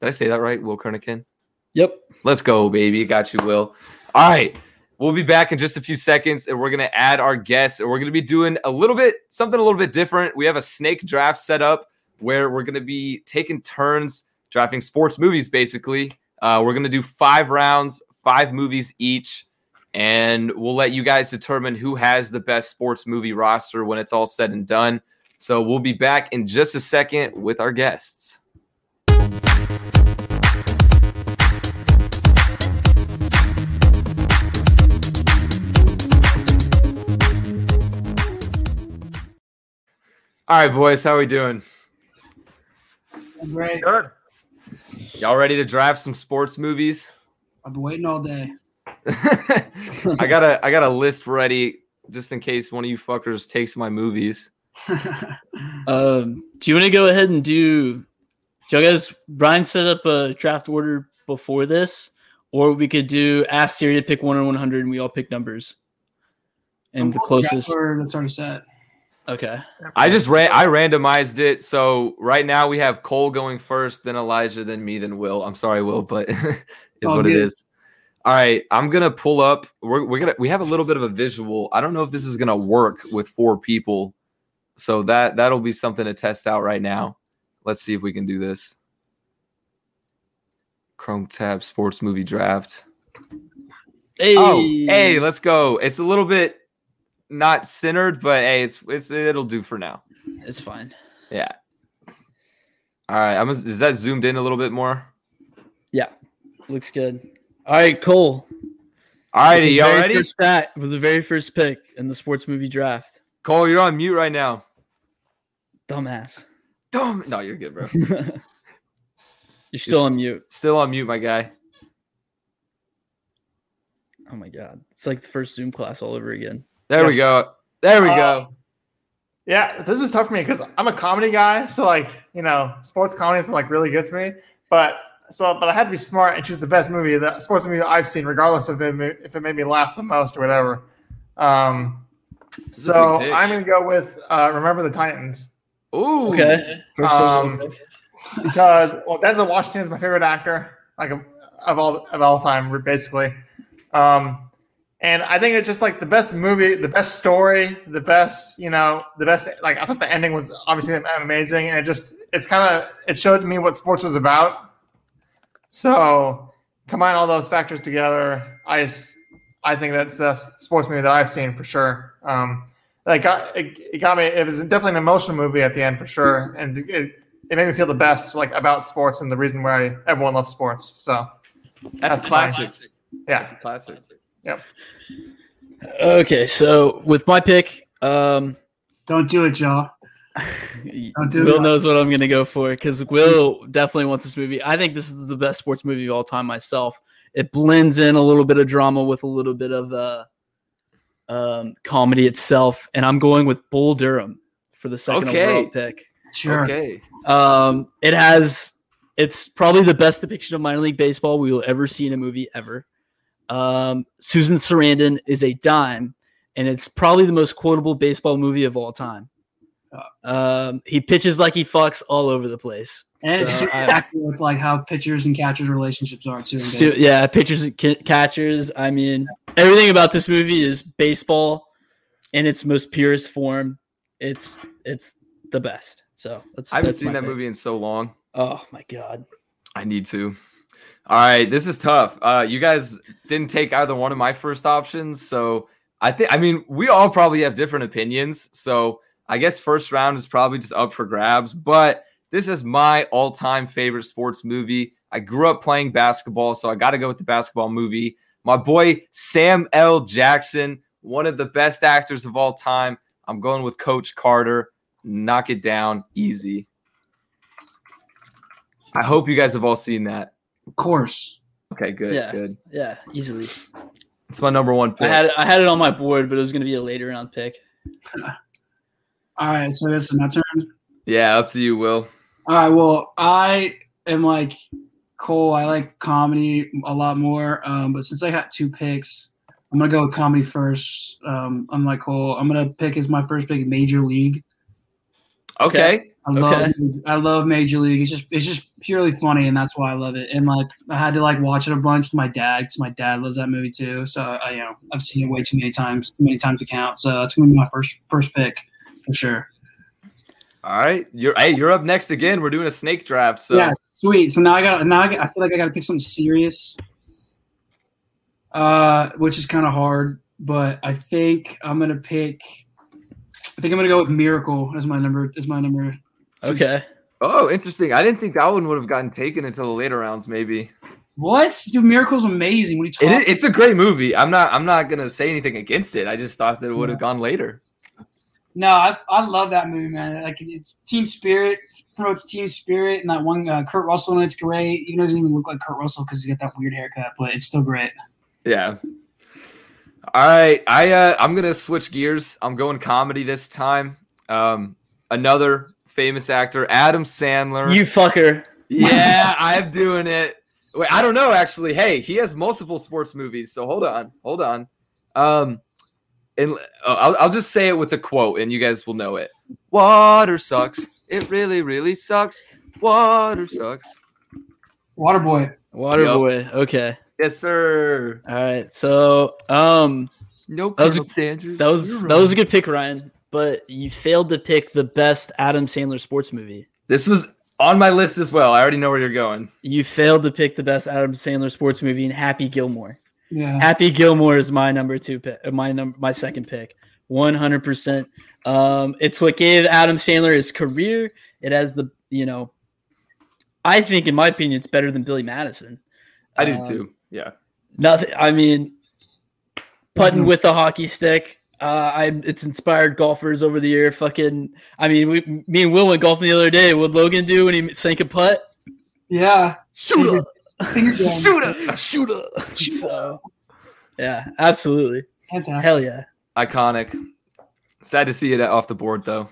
Did I say that right? Will Kernigan? Yep. Let's go, baby. Got you, Will. All right. We'll be back in just a few seconds and we're going to add our guests and we're going to be doing a little bit, something a little bit different. We have a snake draft set up where we're going to be taking turns drafting sports movies, basically. Uh, we're going to do five rounds, five movies each, and we'll let you guys determine who has the best sports movie roster when it's all said and done. So we'll be back in just a second with our guests. All right, boys, how are we doing? Great. Good. Y'all ready to draft some sports movies? I've been waiting all day. <laughs> I got a I got a list ready just in case one of you fuckers takes my movies. <laughs> Um, do you want to go ahead and do? Do you guys? Brian set up a draft order before this, or we could do ask Siri to pick one on one hundred, and we all pick numbers. And the closest. That's already set. Okay. I just ran I randomized it. So right now we have Cole going first, then Elijah, then me, then Will. I'm sorry, Will, but <laughs> is what it good. is. All right, I'm gonna pull up. We're, we're gonna we have a little bit of a visual. I don't know if this is gonna work with four people, so that that'll be something to test out right now. Let's see if we can do this. Chrome tab sports movie draft. Hey, Oh, hey, let's go. It's a little bit not centered, but hey, it's it's it'll do for now. it's fine. Yeah. All right. I'm. Is that zoomed in a little bit more? Looks good. All right, Cole. All righty, With the y'all ready? First bat for the very first pick in the sports movie draft. Cole, you're on mute right now. Dumbass. Dumb. No, you're good, bro. <laughs> You're still on mute. Still on mute, my guy. Oh my god, it's like the first Zoom class all over again. There we go. There we Uh, go. Yeah, this is tough for me because I'm a comedy guy, so like you know, sports comedy isn't like really good for me. But so, but I had to be smart and choose the best movie, the sports movie I've seen, regardless of it, if it made me laugh the most or whatever. Um, This is a so. I'm gonna go with uh, Remember the Titans Ooh. Okay. Um, because well, Denzel Washington is my favorite actor, like of, of all of all time, basically. Um, and I think it's just like the best movie, the best story, the best, you know, the best. Like I thought the ending was obviously amazing, and it just it's kind of it showed me what sports was about. So combine all those factors together, I just I think that's the sports movie that I've seen for sure. Um, like got, it, it got me. It was definitely an emotional movie at the end for sure, and it, it made me feel the best like about sports and the reason why everyone loves sports. So That's, That's a classic. fine. yeah, That's a classic. Yep. Okay, so with my pick, um, Don't do it, Jaw. <laughs> Don't Will it. knows what I'm gonna go for because Will definitely wants this movie. I think this is the best sports movie of all time. Myself, it blends in a little bit of drama with a little bit of uh, um, comedy itself, and I'm going with Bull Durham for the second Okay. overall pick. Sure. Okay. Um, it has it's probably the best depiction of minor league baseball we will ever see in a movie ever. Um, Susan Sarandon is a dime, and it's probably the most quotable baseball movie of all time. Um, he pitches like he fucks all over the place. And it's So, super I- accurate with like how pitchers and catchers relationships are too. in Stu- yeah, pitchers and ca- catchers. I mean, everything about this movie is baseball in its most purest form. It's it's the best. So let's. I haven't that's seen that pick. movie in so long. Oh my god. I need to. All right, this is tough. Uh, you guys didn't take either one of my first options, so I think. I mean, we all probably have different opinions, so I guess first round is probably just up for grabs. But this is my all-time favorite sports movie. I grew up playing basketball, so I got to go with the basketball movie. My boy Sam L. Jackson, one of the best actors of all time. I'm going with Coach Carter. Knock it down easy. I hope you guys have all seen that. Of course. Okay, good, Yeah. good. Yeah, easily. It's my number one I pick. had I had it on my board, but it was going to be a later round pick. <laughs> All right, so this is my turn. yeah, up to you, Will. All right, well, I am like Cole. I like comedy a lot more, um, but since I got two picks, I'm gonna go with comedy first. Um, I'm like Cole. I'm gonna pick as my first pick Major League. Okay. I love Okay. I love Major League. It's just it's just purely funny, and that's why I love it. And like I had to like watch it a bunch with my dad because my dad loves that movie too. So I, you know I've seen it way too many times, too many times to count. So that's gonna be my first first pick for sure. All right. You're hey, you're up next again. We're doing a snake draft. So yeah, sweet. So now I got now I, got, I feel like I got to pick something serious, uh, which is kind of hard. But I think I'm gonna pick. I think I'm gonna go with Miracle as my number as my number. Okay. Oh, interesting. I didn't think that one would have gotten taken until the later rounds, maybe. What? Dude, Miracle's amazing. What are you talking? is, it's a great movie. I'm not I'm not gonna say anything against it. I just thought that it would have gone later. No, I, I love that movie, man. Like it's team spirit, promotes team spirit, and that one uh, Kurt Russell, and it's great. Even though he doesn't even look like Kurt Russell because he got that weird haircut, but it's still great. Yeah. All right. I uh I'm gonna switch gears. I'm going comedy this time. Um another famous actor, Adam Sandler. You fucker. Yeah, <laughs> I'm doing it. Wait, I don't know actually. Hey, he has multiple sports movies, so hold on, hold on. Um, and uh, I'll, I'll just say it with a quote, and you guys will know it. Water sucks. It really, really sucks. Water sucks. Waterboy. Waterboy. Okay. Yes, sir. All right. So, um, No, That was Sanders. that was that was a good pick, Ryan. But you failed to pick the best Adam Sandler sports movie. This was on my list as well. I already know where you're going. You failed to pick the best Adam Sandler sports movie in Happy Gilmore. Yeah. Happy Gilmore is my number two pick. uh, My number, my second pick. One hundred percent. Um, it's what gave Adam Sandler his career. It has the you know, I think in my opinion, it's better than Billy Madison. I do Um, too. Yeah. Nothing. I mean, putting Mhm. with the hockey stick. Uh, I'm. It's inspired golfers over the year. Fucking. I mean, we, me and Will went golfing the other day. What Logan do when he sank a putt? Yeah. Shooter, Finger <laughs> gun. shooter, shooter. So, yeah, absolutely. Fantastic. Hell yeah. Iconic. Sad to see it off the board though.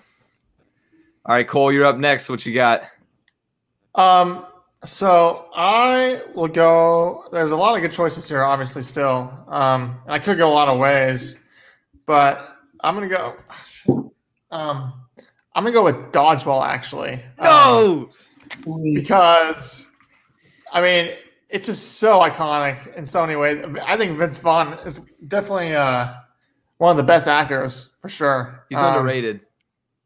All right, Cole, you're up next. What you got? Um, so I will go. There's a lot of good choices here, obviously. Still, um, I could go a lot of ways, but I'm gonna go. Um, I'm gonna go with dodgeball actually. Um, No. because I mean it's just so iconic in so many ways. I think Vince Vaughn is definitely uh, one of the best actors for sure. He's Um, underrated.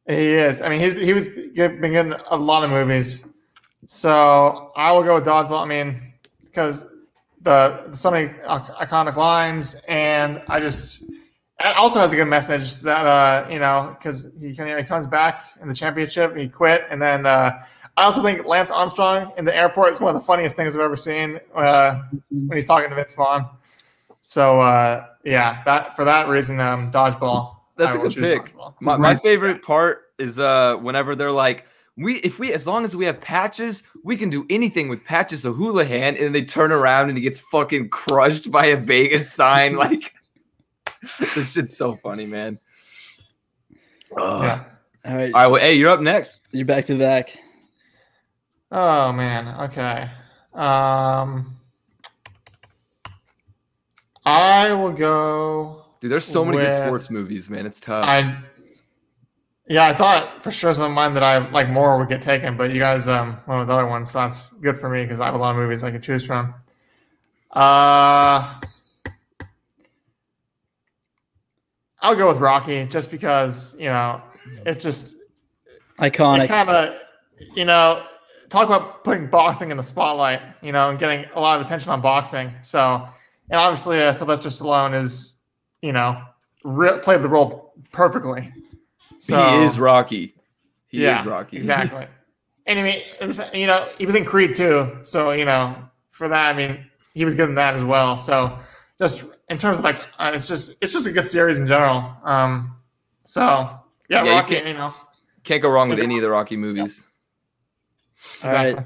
He is. I mean, he's he was been getting a lot of movies, so I will go with Dodgeball. I mean, because the so many iconic lines, and I just it also has a good message that uh you know because he kind he comes back in the championship, he quit, and then uh, I also think Lance Armstrong in the airport is one of the funniest things I've ever seen uh, when he's talking to Vince Vaughn. So uh, yeah, that for that reason, um, Dodgeball. That's I a good pick. My, my favorite part is uh whenever they're like, we if we as long as we have patches, we can do anything with Patches O'Houlihan, and they turn around and he gets fucking crushed by a Vegas sign. <laughs> Like this shit's so funny, man. Ugh. Yeah. All right. All right, well, hey, you're up next. You're back to back. Oh man. Okay. Um, I will go. Dude, there's so many good sports movies, man. It's tough. I. Yeah, I thought for sure some of mine that I like more would get taken, but you guys um went with other ones, so that's good for me because I have a lot of movies I can choose from. Uh, I'll go with Rocky just because you know it's just Iconic. kind of, you know, talk about putting boxing in the spotlight, you know, and getting a lot of attention on boxing. So, and obviously, uh, Sylvester Stallone is, you know, re- played the role perfectly. So, he is Rocky. He yeah, is Rocky. exactly. <laughs> And I mean, you know, he was in Creed too. So, you know, for that, I mean, he was good in that as well. So, just in terms of like, uh, it's just it's just a good series in general. Um, so yeah, Yeah, Rocky, can't- you know, Can't go wrong with any of the Rocky movies. All right.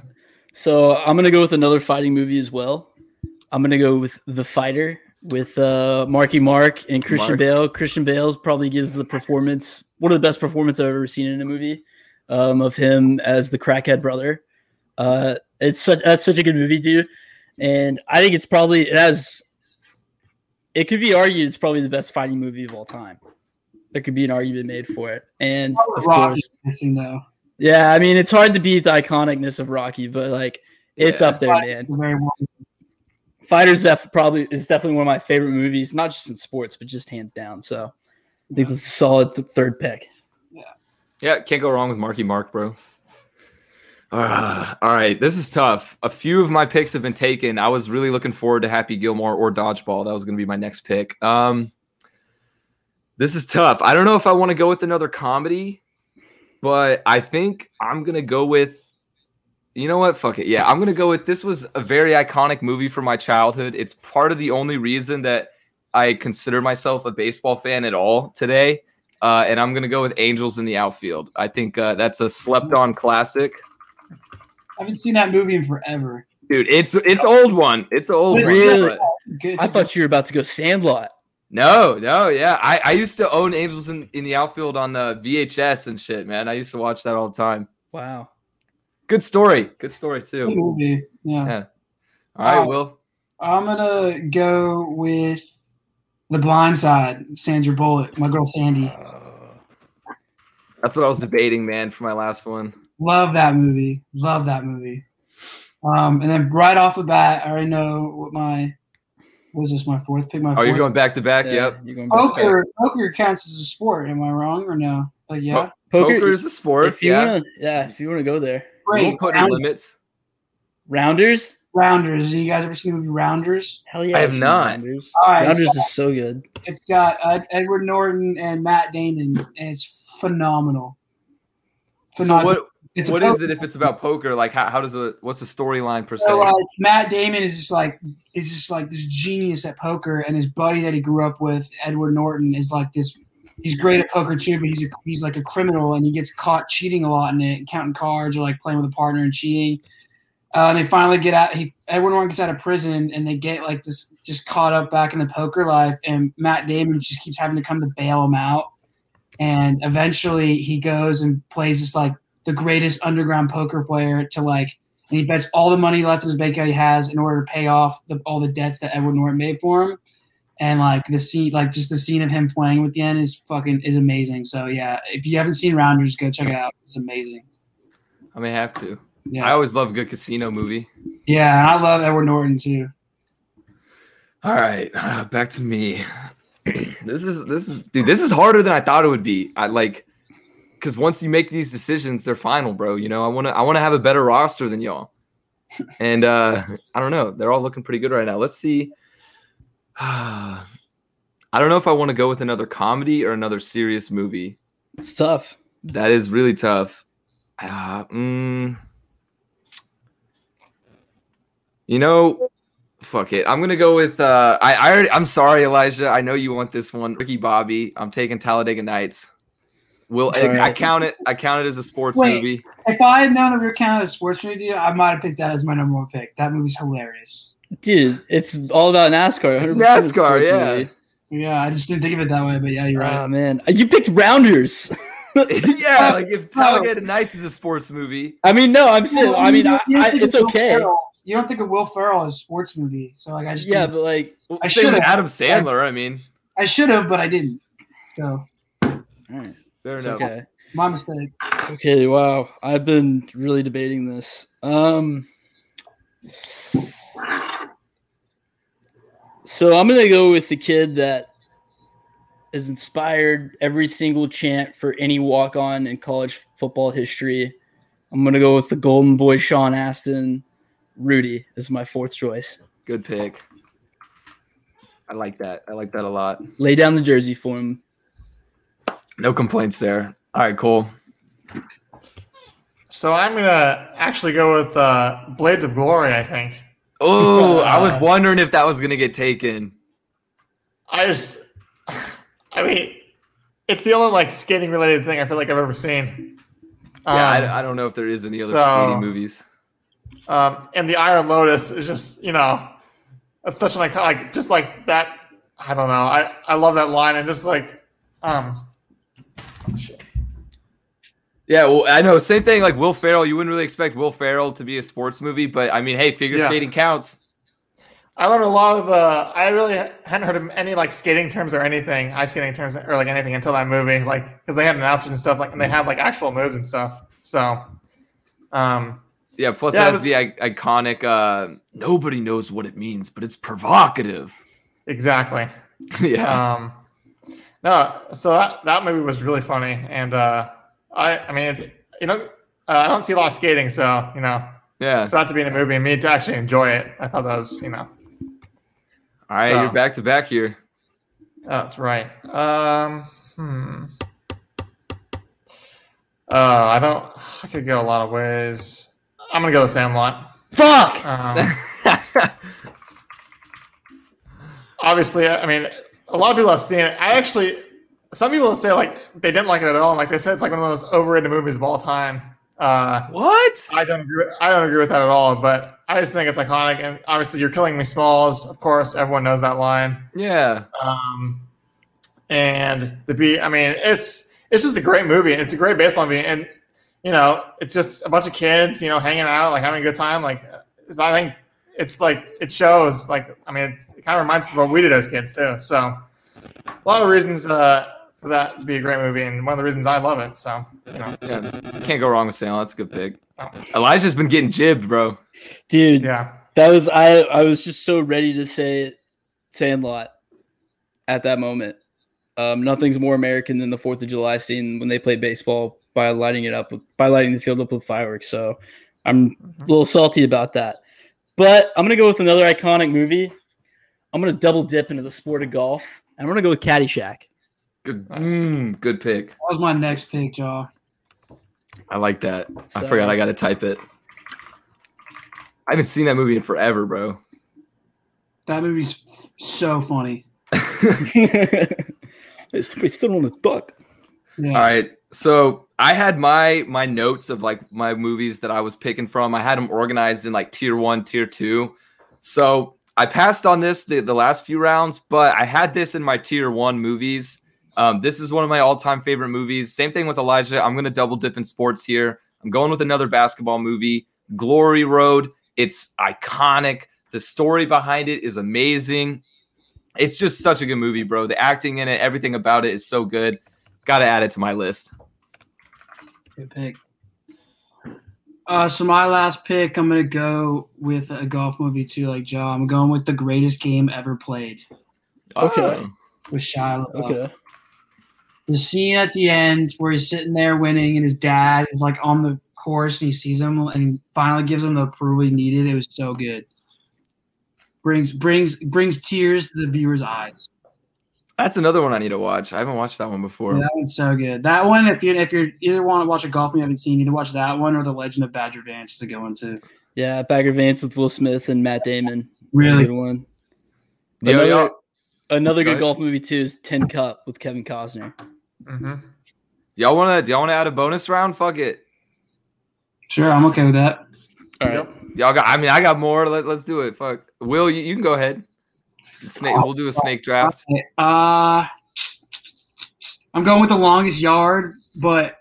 So I'm gonna go with another fighting movie as well. I'm gonna go with The Fighter with uh, Marky Mark and Christian Mark. Bale. Christian Bale probably gives the performance one of the best performances I've ever seen in a movie um, of him as the crackhead brother. Uh, it's such that's such a good movie, dude. And I think it's probably it has. It could be argued it's probably the best fighting movie of all time. There could be an argument made for it, and of Rocky course, missing though. Yeah. I mean, it's hard to beat the iconicness of Rocky, but like it's Yeah. up there, man. Well. Fighters def- probably is definitely one of my favorite movies, not just in sports, but just hands down. So I think this is a solid th- third pick. Yeah, Yeah, can't go wrong with Marky Mark, bro. Ah, <sighs> all right, this is tough. A few of my picks have been taken. I was really looking forward to Happy Gilmore or Dodgeball. That was going to be my next pick. Um, this is tough. I don't know if I want to go with another comedy, but I think I'm going to go with. You know what? Fuck it. Yeah, I'm going to go with. This was a very iconic movie for my childhood. It's part of the only reason that I consider myself a baseball fan at all today. Uh, and I'm going to go with Angels in the Outfield. I think uh, that's a slept on classic. I haven't seen that movie in forever. Dude, it's it's old one. It's old one. Really? but- Good. I thought you were about to go Sandlot. No, no, yeah. I, I used to own Angels in, in the Outfield on the VHS and shit, man. I used to watch that all the time. Wow. Good story. Good story Good too. movie. Yeah. Yeah. All right, Wow. Will. I'm gonna go with The Blind Side. Sandra Bullock, my girl Sandy. That's what I was debating, man, for my last one. Love that movie. Love that movie. Um, and then right off the bat, I already know what my Was this my fourth pick? My Oh, fourth? you're going back to back. Yeah, Yep. You're going back to back. poker. Poker counts as a sport. Am I wrong or no? Like yeah, Poker, is a sport. If you yeah. wanna, yeah, if you want to go there, We'll put in Round- limits. Rounders. Rounders. Have you guys ever seen the movie Rounders? Hell yeah, I have I've not. Rounders. All right, Rounders it's is so good. It's got uh, Edward Norton and Matt Damon, and it's phenomenal. So Phenomenal. what it's what is it if it's about poker? Like how, how does it what's the storyline per se? So, like, Matt Damon is just like is just like this genius at poker, and his buddy that he grew up with, Edward Norton, is like this. He's great at poker too, but he's a, he's like a criminal, and he gets caught cheating a lot in it, counting cards or like playing with a partner and cheating. Uh, and they finally get out. He Edward Norton gets out of prison, and they get like this just caught up back in the poker life, and Matt Damon just keeps having to come to bail him out. And eventually, he goes and plays this like the greatest underground poker player to like and he bets all the money left in his bank account he has in order to pay off the, all the debts that Edward Norton made for him. And like the scene, like just the scene of him playing with the end is fucking is amazing. So yeah, if you haven't seen Rounders, go check it out. It's amazing. I may have to. Yeah. I always love a good casino movie. yeah, and I love Edward Norton too. All right, uh, back to me. <clears throat> this is this is dude. This is harder than I thought it would be. I like because once you make these decisions, they're final, bro. You know, I want to I want to have a better roster than y'all. <laughs> And uh I don't know. They're all looking pretty good right now. Let's see. <sighs> I don't know if I want to go with another comedy or another serious movie. It's tough. That is really tough. Uh, mm, you know, fuck it. I'm gonna go with. Uh, I, I already, I'm sorry, Elijah. I know you want this one, Ricky Bobby. I'm taking Talladega Nights. Will Sorry. I count it? I count it as a sports Wait. movie. If I had known that we were counting as a sports movie, I might have picked that as my number one pick. That movie's hilarious. Dude, it's all about NASCAR. NASCAR, yeah. movie. Yeah, I just didn't think of it that way, but yeah, you're right. Oh man, you picked Rounders. <laughs> yeah, <laughs> like if Talladega Nights is a sports movie, I mean, no, I'm saying. I mean, I, You don't I, think it's Will okay. Ferrell- You don't think of Will Ferrell as a sports movie, so like I just Yeah, didn't- but like, I should've. Adam Sandler. I mean, I should have, but I didn't. So all right, fair enough. okay. my mistake. Okay, wow. I've been really debating this. Um So I'm going to go with the kid that has inspired every single chant for any walk-on in college football history. I'm going to go with the golden boy Sean Astin. Rudy is my fourth choice. Good pick. I like that. I like that a lot. Lay down the jersey for him. No complaints there. All right, cool. So I'm gonna actually go with uh, Blades of Glory. I think. Oh, I was <laughs> wondering if that was gonna get taken. I just, <sighs> I mean, it's the only like skating related thing I feel like I've ever seen. Yeah, Um, I, I don't know if there is any other so- skating movies. um, and the Iron Lotus is just you know, that's such an icon. Like just like that. I don't know. I I love that line and just like, um. Yeah, well, I know. Same thing. Like Will Ferrell, you wouldn't really expect Will Ferrell to be a sports movie, but I mean, hey, figure Yeah. skating counts. I learned a lot of uh I really hadn't heard of any like skating terms or anything, ice skating terms or like anything until that movie, like because they had announcers and stuff, like and they had like actual moves and stuff. So, um, Yeah. Plus, Yeah, it it has the I- iconic. Uh, Nobody knows what it means, but it's provocative. exactly. <laughs> yeah. Um, no, so that that movie was really funny, and uh, I I mean, it's, you know, uh, I don't see a lot of skating, so you know, yeah. for that to be in a movie and me to actually enjoy it, I thought that was you know, All right, so- you're back to back here. that's right. Um, hmm. Uh, I don't. I could go a lot of ways. I'm gonna go with Sandlot. Fuck. Um, <laughs> obviously, I mean, a lot of people have seen it. I actually, some people say like they didn't like it at all. and, Like they said, it's like one of the most overrated movies of all time. Uh, what? I don't agree. I don't agree with that at all. But I just think it's iconic. And obviously, "You're Killing Me, Smalls." Of course, everyone knows that line. Yeah. Um, and the beat. I mean, it's it's just a great movie. It's a great baseball movie, and you know, it's just a bunch of kids, you know, hanging out, like having a good time. Like, I think it's like it shows. Like, I mean, it, it kind of reminds us of what we did as kids too. So, a lot of reasons uh, for that to be a great movie, and one of the reasons I love it. So, you know, Yeah. You can't go wrong with Sandlot. That's a good pick. Oh. Elijah's been getting jibbed, bro. Dude, yeah, that was I I was just so ready to say Sandlot at that moment. Um, nothing's more American than the Fourth of July scene when they play baseball by lighting it up with by lighting the field up with fireworks. So I'm a little salty about that. But I'm gonna go with another iconic movie. I'm gonna double dip into the sport of golf. And I'm gonna go with Caddyshack. Good, Nice. mm, good pick. That was my next pick, Jaw. I like that. I forgot I got to type it. I haven't seen that movie in forever, bro. That movie's f- so funny. <laughs> <laughs> It's still on the duck. Yeah. All right. So I had my my notes of like my movies that I was picking from. I had them organized in like tier one, tier two. So I passed on this the, the last few rounds, but I had this in my tier one movies. Um, this is one of my all-time favorite movies. Same thing with Elijah. I'm gonna double dip in sports here. I'm going with another basketball movie, Glory Road. It's iconic. The story behind it is amazing. It's just such a good movie, bro. The acting in it, everything about it is so good. Got to add it to my list. Good pick. Uh, so my last pick, I'm gonna go with a golf movie too, like Joe. I'm going with the greatest game ever played Okay. Oh. with Shia LaBeouf. Okay. The scene at the end where he's sitting there winning, and his dad is like on the course, and he sees him, and finally gives him the approval he needed. It was so good. Brings brings brings tears to the viewer's eyes. That's another one I need to watch. I haven't watched that one before. that one's so good. That one, if you if you either want to watch a golf movie you haven't seen, you need to watch that one or The Legend of Bagger Vance to go into. Yeah, Bagger Vance with Will Smith and Matt Damon. Really? good one. Yo, Another, yo. another good golf movie too is Tin Cup with Kevin Costner. hmm Y'all want to? Do y'all want to add a bonus round? Fuck it. Sure, I'm okay with that. All right. Yep. Y'all got. I mean, I got more. Let, let's do it. Fuck. Will you, you can go ahead. Snake. We'll do a snake draft. Uh, I'm going with the longest yard, but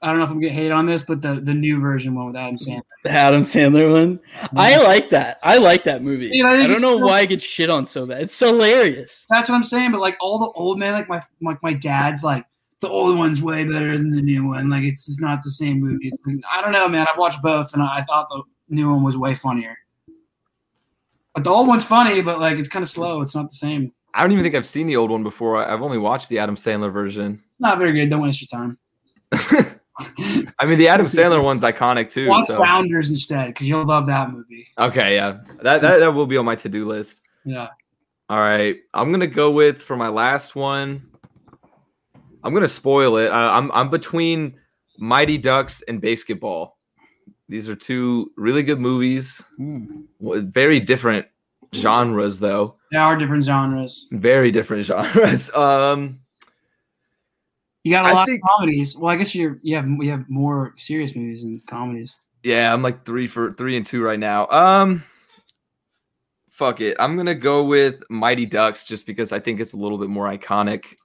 I don't know if I'm gonna hate on this, but the the new version one with Adam Sandler. The Adam Sandler one. I like that. I like that movie. Dude, I I, don't know so- why I get shit on so bad. It's hilarious. That's what I'm saying. But like all the old men, like my like my dad's like the old one's way better than the new one. Like it's just not the same movie. It's, I don't know, man. I've watched both, and I thought the new one was way funnier. But the old one's funny, but like it's kind of slow. It's not the same. I don't even think I've seen the old one before. I've only watched the Adam Sandler version. It's not very good. Don't waste your time. <laughs> I mean, the Adam Sandler one's iconic too. Watch So Rounders instead, because you'll love that movie. okay, yeah, that, that that will be on my to do list. Yeah. All right, I'm gonna go with for my last one. I'm gonna spoil it. I, I'm I'm between Mighty Ducks and Basketball. These are two really good movies. W- Very different genres, though. There are different genres. Very different genres. <laughs> Um, You got a I lot think- of comedies. Well, I guess you're you have you have more serious movies and comedies. yeah, I'm like three for three and two right now. Um, fuck it. I'm gonna go with Mighty Ducks just because I think it's a little bit more iconic.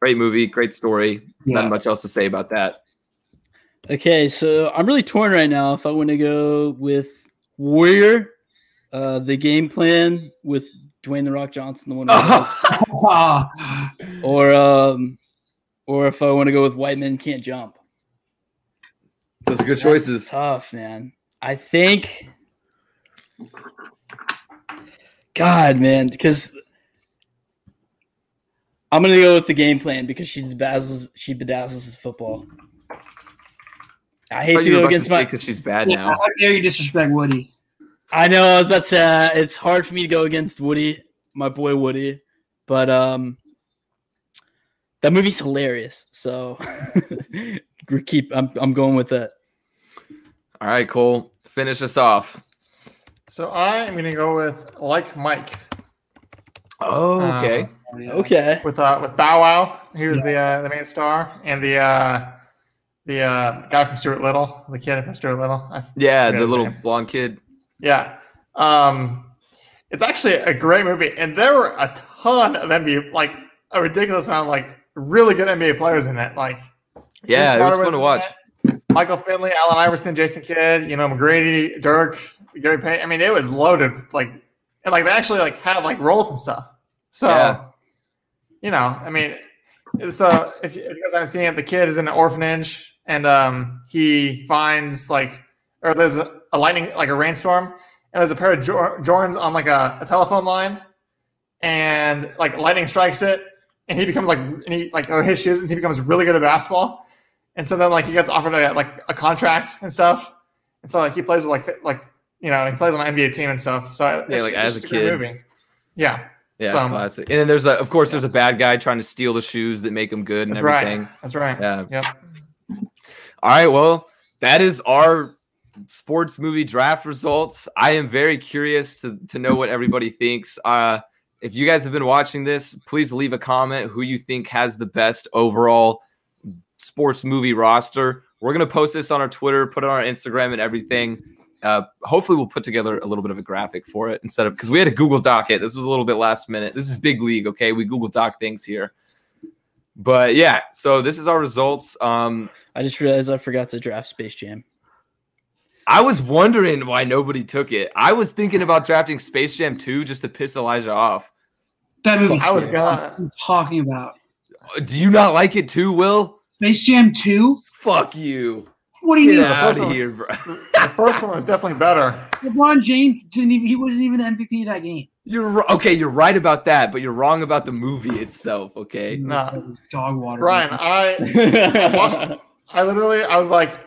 Great movie, great story. Yeah. Not much else to say about that. Okay, so I'm really torn right now if I want to go with Warrior, uh, the game plan with Dwayne the Rock Johnson, the one, <laughs> or um, or if I want to go with White Men Can't Jump. Those are good That's choices. Tough, man. I think. God, man, because I'm gonna go with the game plan because she bedazzles she bedazzles his football. I hate to go against my. because she's bad yeah, now. how dare you disrespect Woody? I know I was about to say uh, it's hard for me to go against Woody, my boy Woody, but um, that movie's hilarious. So <laughs> we keep. I'm I'm going with that. All right, Cole, finish us off. So I am gonna go with like Mike Oh, okay. Oh. Okay. with uh with Bow Wow. He was the uh, the main star, and the uh the uh guy from Stuart Little, the kid from Stuart Little. I yeah, the little name. blonde kid. Yeah. Um, it's actually a great movie, and there were a ton of NBA, like a ridiculous amount of like really good NBA players in it. Like Yeah, it was fun to watch. it, Michael Finley, Allen Iverson, Jason Kidd, you know McGrady, Dirk, Gary Payton. I mean, it was loaded. Like, and like they actually like had like roles and stuff. So, Yeah. you know, I mean, so if you, if you guys haven't seen it, the kid is in an orphanage, and um, he finds like, or there's a, a lightning, like a rainstorm, and there's a pair of Jor- Jordans on like a, a telephone line, and like lightning strikes it, and he becomes like and he like or his shoes, and he becomes really good at basketball, and so then like he gets offered a, like a contract and stuff, and so like he plays with like like you know he plays on an NBA team and stuff. So Yeah, it's- like, as a kid. movie. Yeah, Yeah, So- it's classic. And then there's a, of course, there's a bad guy trying to steal the shoes that make him good and that's everything. right. That's right. Yeah. Yep. All right. Well, that is our sports movie draft results. I am very curious to, to know what everybody thinks. Uh, if you guys have been watching this, please leave a comment who you think has the best overall sports movie roster. We're going to post this on our Twitter, put it on our Instagram and everything. Uh, hopefully, we'll put together a little bit of a graphic for it instead of because we had a Google Doc it. This was a little bit last minute. This is big league, okay? We Google Doc things here. But yeah, so this is our results. Um, I just realized I forgot to draft Space Jam. I was wondering why nobody took it. I was thinking about drafting Space Jam 2 just to piss Elijah off. That movie. I was gonna. I'm talking about Do you not like it too, Will? Space Jam Two. Fuck you. What do you Get mean? out of one- here, bro. The first one was definitely better. LeBron James didn't even. He wasn't even the MVP of that game. You're okay. You're right about that, but you're wrong about the movie itself. Okay. Nah. It's like dog water. Brian, I I watched. I literally, I was like,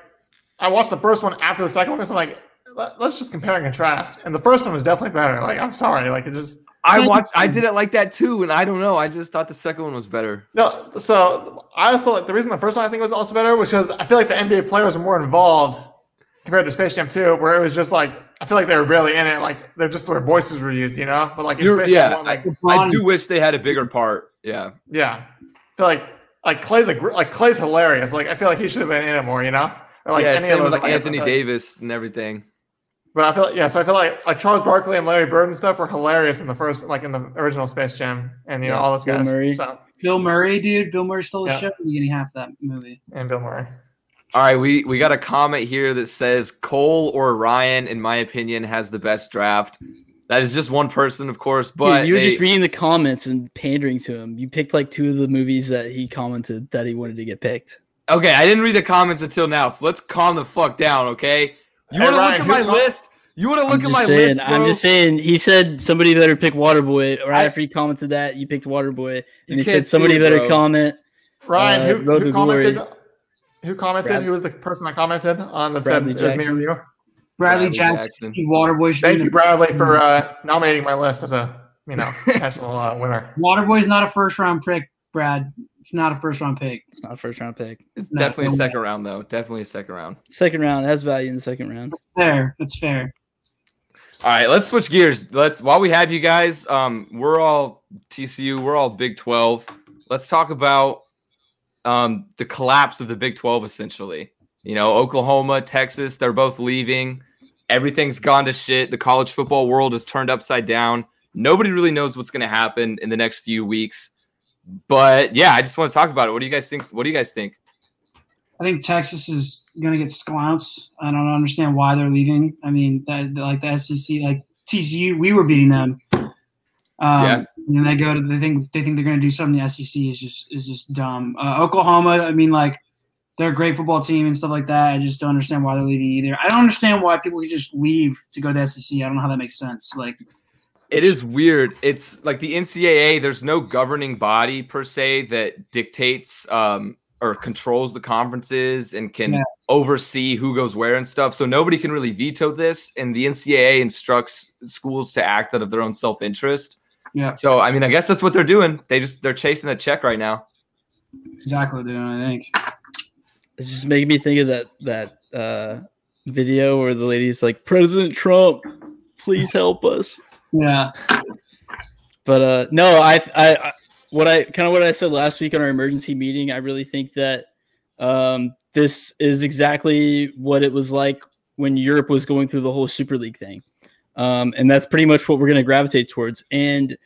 I watched the first one after the second one, so I'm like, let, us just compare and contrast. And the first one was definitely better. Like, I'm sorry, like it just I watched. I did it like that too, and I don't know. I just thought the second one was better. no. So I also like the reason the first one I think was also better was because I feel like the NBA players were more involved compared to Space Jam 2, where it was just like I feel like they were barely in it. Like they're just their voices were used, you know. But like in You're- yeah, 1, like I LeBron do wish they had a bigger part. Yeah. yeah, I feel like like Klay's a gr- like Klay's hilarious. Like I feel like he should have been in it more, you know. Or like yeah. any Same of with like I guess, Anthony like- Davis and everything. But I feel like, yeah, so I feel like like Charles Barkley and Larry Bird and stuff were hilarious in the first, like in the original Space Jam, and you know all those Bill guys. Murray. So Bill Murray, dude. Bill Murray stole the Yeah. show in the beginning half of that movie. and Bill Murray. All right, we we got a comment here that says Cole or Ryan, in my opinion, has the best draft. That is just one person, of course, but Dude, you were they- just reading the comments and pandering to him. You picked like two of the movies that he commented that he wanted to get picked. okay. I didn't read the comments until now, so let's calm the fuck down, okay? You Hey, want to Ryan, look at my com- list? You want to look at my saying. list, bro? I'm just saying. He said somebody better pick Waterboy. Right I- after he commented that, you picked Waterboy, and he said somebody it, better comment. Ryan, Uh, who, who to commented? Glory. Who commented? Brad- who was the person that commented on that Bradley said it was me or you? Bradley, Bradley Jackson, Jackson. Waterboy. Thank you, Bradley, <laughs> for uh, nominating my list as a you know <laughs> potential uh, winner. Waterboy's not a first round pick, Brad. It's not a first round pick. It's not a first round pick. it's no, definitely a no second round, though. Definitely a second round. Second round has value in the second round. Fair. That's fair. All right, let's switch gears. Let's while we have you guys, um, we're all TCU, we're all Big Twelve. Let's talk about um the collapse of the Big Twelve, essentially. You know, Oklahoma, Texas, they're both leaving. Everything's gone to shit. The college football world is turned upside down. Nobody really knows what's going to happen in the next few weeks. But yeah, I just want to talk about it. What do you guys think? What do you guys think? I think Texas is going to get sclounced. I don't understand why they're leaving. I mean, that, like the SEC, like TCU, we were beating them. Um, Yeah. And they go to they think they think they're going to do something. The SEC is just is just dumb. Uh, Oklahoma, I mean, like they're a great football team and stuff like that. I just don't understand why they're leaving either. I don't understand why people could just leave to go to the SEC. I don't know how that makes sense. Like, It is weird. It's like the NCAA, there's no governing body per se that dictates um, or controls the conferences and can Yeah. oversee who goes where and stuff. So nobody can really veto this. And the NCAA instructs schools to act out of their own self interest. Yeah. So, I mean, I guess that's what they're doing. They just, they're chasing a check right now. exactly what they're doing. I think. It's just making me think of that that uh, video where the lady's like, "President Trump, please help us." Yeah. But uh, no, I, I, I what I kind of what I said last week on our emergency meeting. I really think that um, this is exactly what it was like when Europe was going through the whole Super League thing, um, and that's pretty much what we're going to gravitate towards. And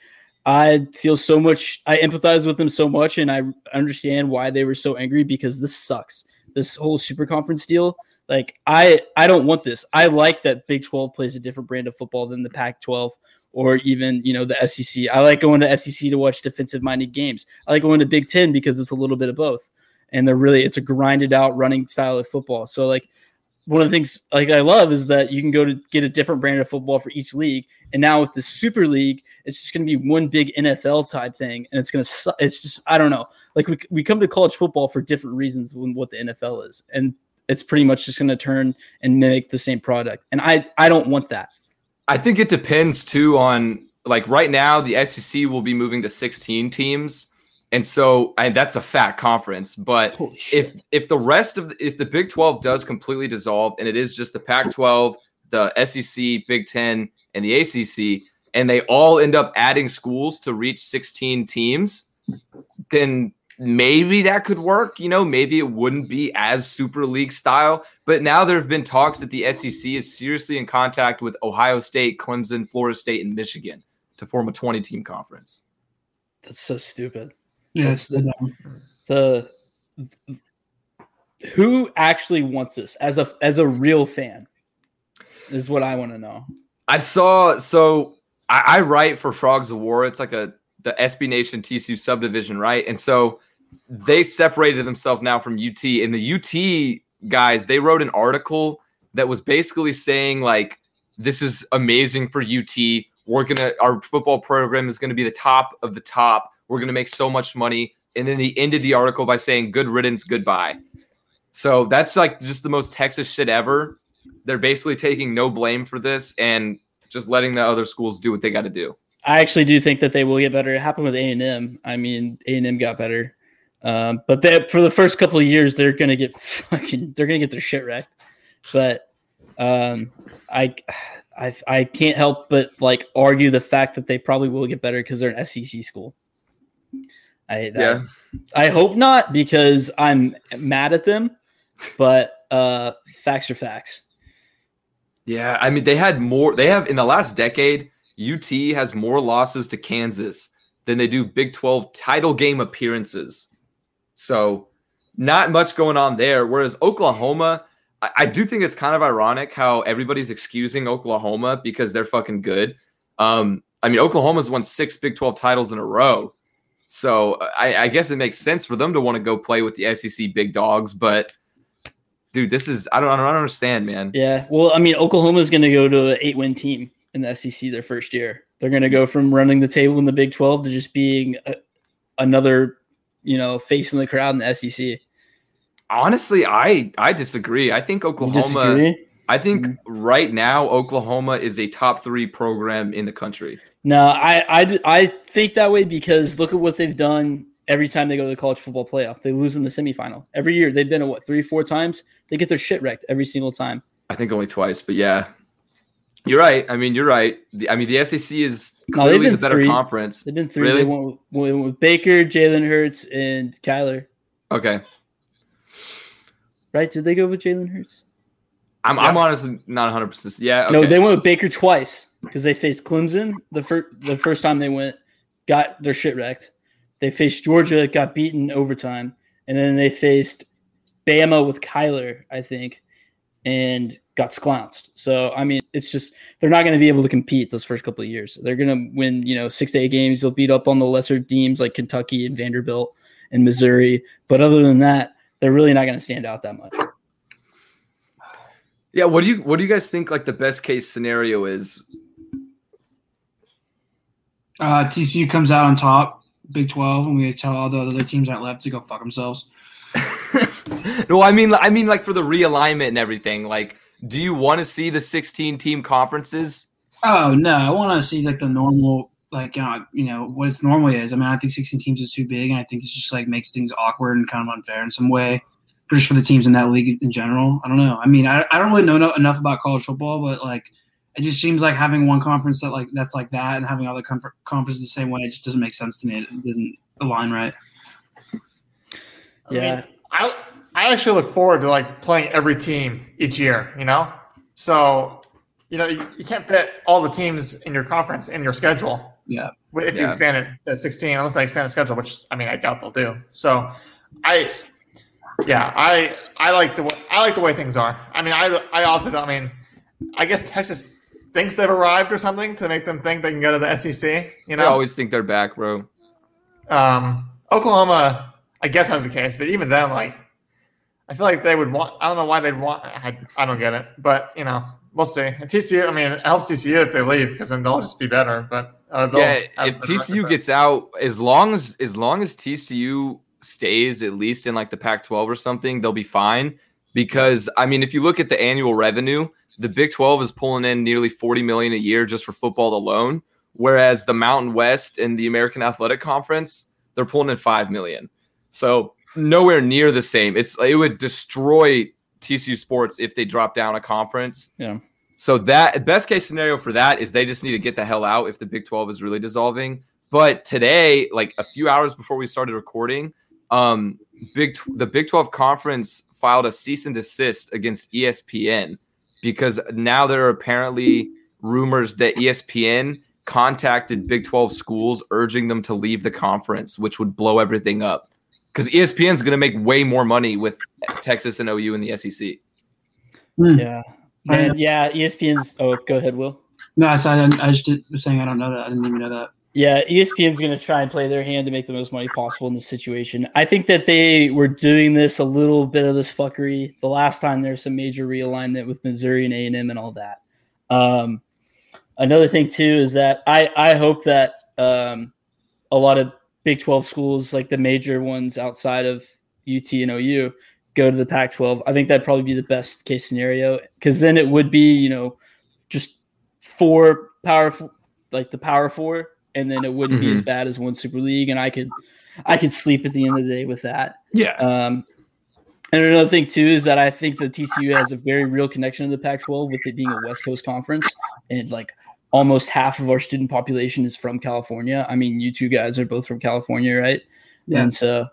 I feel so much. I empathize with them so much, and I understand why they were so angry because this sucks. This whole Super Conference deal. Like I, I don't want this. I like that Big Twelve plays a different brand of football than the Pac twelve or even you know the SEC. I like going to SEC to watch defensive minded games. I like going to Big Ten because it's a little bit of both, and they're really it's a grinded out running style of football. So like one of the things like I love is that you can go to get a different brand of football for each league. And now with the Super League, it's just going to be one big NFL type thing, and it's going to it's just I don't know. Like we we come to college football for different reasons than what the NFL is, and it's pretty much just going to turn and mimic the same product. And I I don't want that. I think it depends too on like right now the SEC will be moving to 16 teams. And so and that's a fat conference, but if if the rest of the, if the Big 12 does completely dissolve and it is just the Pac 12, the SEC, Big 10 and the ACC and they all end up adding schools to reach 16 teams, then maybe that could work. You know, maybe it wouldn't be as Super League style. But now there have been talks that the SEC is seriously in contact with Ohio State, Clemson, Florida State, and Michigan to form a 20 team conference. That's so stupid. Yeah, That's it's, the who actually wants this as a as a real fan is what I want to know. I saw so I, I write for Frogs of War. It's like a the SB Nation TCU subdivision, right? And so they separated themselves now from UT. And the UT guys, they wrote an article that was basically saying like this is amazing for UT. We're gonna our football program is gonna be the top of the top. We're gonna make so much money. And then he ended the article by saying good riddance, goodbye. So that's like just the most Texas shit ever. They're basically taking no blame for this and just letting the other schools do what they got to do. I actually do think that they will get better. It happened with A and M. I mean, A and M got better, um, but for the first couple of years, they're gonna get fucking. They're gonna get their shit wrecked. But um, I, I, I can't help but like argue the fact that they probably will get better because they're an SEC school. I, Yeah. I, I hope not because I'm mad at them, but uh, facts are facts. Yeah, I mean they had more. They have in the last decade. UT has more losses to Kansas than they do Big Twelve title game appearances. So not much going on there. Whereas Oklahoma, I, I do think it's kind of ironic how everybody's excusing Oklahoma because they're fucking good. Um, I mean, Oklahoma's won six Big Twelve titles in a row. So uh, I, I guess it makes sense for them to want to go play with the SEC big dogs, but dude, this is I don't I don't understand, man. Yeah. Well, I mean, Oklahoma's going to go to an eight win team in the SEC their first year. They're going to go from running the table in the Big 12 to just being a, another, you know, face in the crowd in the SEC. Honestly, I I disagree. I think Oklahoma. I think mm. right now Oklahoma is a top three program in the country. No, I, I, I think that way because look at what they've done every time they go to the college football playoff. They lose in the semifinal. Every year they've been at what, three, four times? They get their shit wrecked every single time. I think only twice, but yeah, you're right. I mean, you're right. The, I mean, the SEC is No, clearly the better three. conference. They've been three. Really? They went with, went with Baker, Jalen Hurts, and Kyler. Okay, Right? Did they go with Jalen Hurts? I'm I'm honestly not 100. percent Yeah, okay. No, they went with Baker twice because they faced Clemson the first the first time they went, got their shit wrecked. They faced Georgia, got beaten overtime, and then they faced Bama with Kyler, I think, and got sclounced. So I mean, it's just they're not going to be able to compete those first couple of years. They're going to win, you know, six to eight games. They'll beat up on the lesser teams like Kentucky and Vanderbilt and Missouri, but other than that, they're really not going to stand out that much. yeah. What do you What do you guys think? Like the best case scenario is? Uh, TCU comes out on top, Big 12, and we tell all the other teams that left to go fuck themselves. <laughs> no, I mean, I mean, like for the realignment and everything. Like, do you want to see the 16 team conferences? Oh no, I want to see like the normal, like uh, you know what it normally is. I mean, I think 16 teams is too big, and I think it just like makes things awkward and kind of unfair in some way, just for the teams in that league in general. I don't know. I mean, I, I don't really know enough about college football, but like it just seems like having one conference that like that's like that, and having other comfort, conferences the same way, it just doesn't make sense to me. It doesn't align right. I Yeah. mean, I I actually look forward to like playing every team each year. You know, so you know you, you can't fit all the teams in your conference in your schedule. Yeah. If you Yeah. expand it to 16, unless they expand the schedule, which I mean I doubt they'll do. So, I yeah I I like the way, I like the way things are. I mean I I also don't. I mean I guess Texas thinks they've arrived or something to make them think they can go to the SEC. You I know, always think they're back, bro. um, Oklahoma, I guess has the case, but even then, like, I feel like they would want. I don't know why they'd want. I, I don't get it, but you know, we'll see. And TCU, I mean, it helps TCU if they leave because then they'll just be better. But uh, Yeah, if TCU gets out, as long as as long as TCU stays at least in like the Pac-12 or something, they'll be fine. Because I mean, if you look at the annual revenue, the Big 12 is pulling in nearly 40 million a year just for football alone, whereas the Mountain West and the American Athletic Conference, they're pulling in 5 million. So nowhere near the same. It's it would destroy TCU sports if they drop down a conference. Yeah. So that best case scenario for that is they just need to get the hell out if the Big 12 is really dissolving. But today, like a few hours before we started recording, um, Big the Big 12 conference filed a cease and desist against ESPN because now there are apparently rumors that ESPN contacted Big 12 schools urging them to leave the conference, which would blow everything up. Because E ESPN is going to make way more money with Texas and OU in the SEC. Hmm. Yeah. And yeah, ESPN's. Oh, go ahead, Will. No, I, I, I just was saying I don't know that. I didn't even know that. Yeah, ESPN's going to try and play their hand to make the most money possible in this situation. I think that they were doing this a little bit of this fuckery the last time there's some major realignment with Missouri and A and M and all that. Um, another thing too is that I I hope that um, a lot of Big Twelve schools, like the major ones outside of UT and OU, go to the Pac-12. I think that'd probably be the best case scenario because then it would be you know just four powerful like the power four and then it wouldn't be as bad as one super league and i could i could sleep at the end of the day with that Yeah. um and another thing too is that i think the tcu has a very real connection to the pac 12 with it being a west coast conference and like almost half of our student population is from california i mean you two guys are both from california right Yeah. and so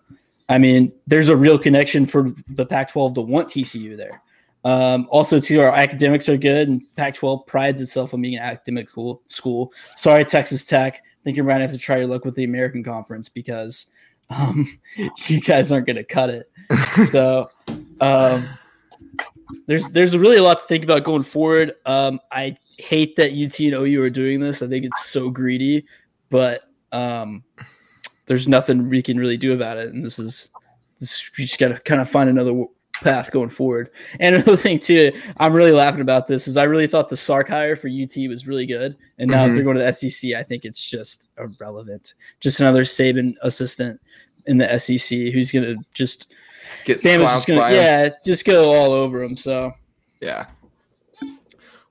i mean there's a real connection for the pac 12 to want tcu there um, also, too, our academics are good, and Pac-12 prides itself on being an academic cool school. Sorry, Texas Tech. I think you're going to have to try your luck with the American Conference because um, <laughs> you guys aren't going to cut it. <laughs> so um, there's there's really a lot to think about going forward. Um, I hate that UT and OU are doing this. I think it's so greedy, but um, there's nothing we can really do about it. And this is this we just got to kind of find another path going forward. And <laughs> another thing too, I'm really laughing about this is I really thought the Sark hire for UT was really good, and now Mhm. they're going to the SEC, I think it's just irrelevant. Just another Saban assistant in the SEC who's going to just Get just gonna, yeah, just go all over him. So Yeah.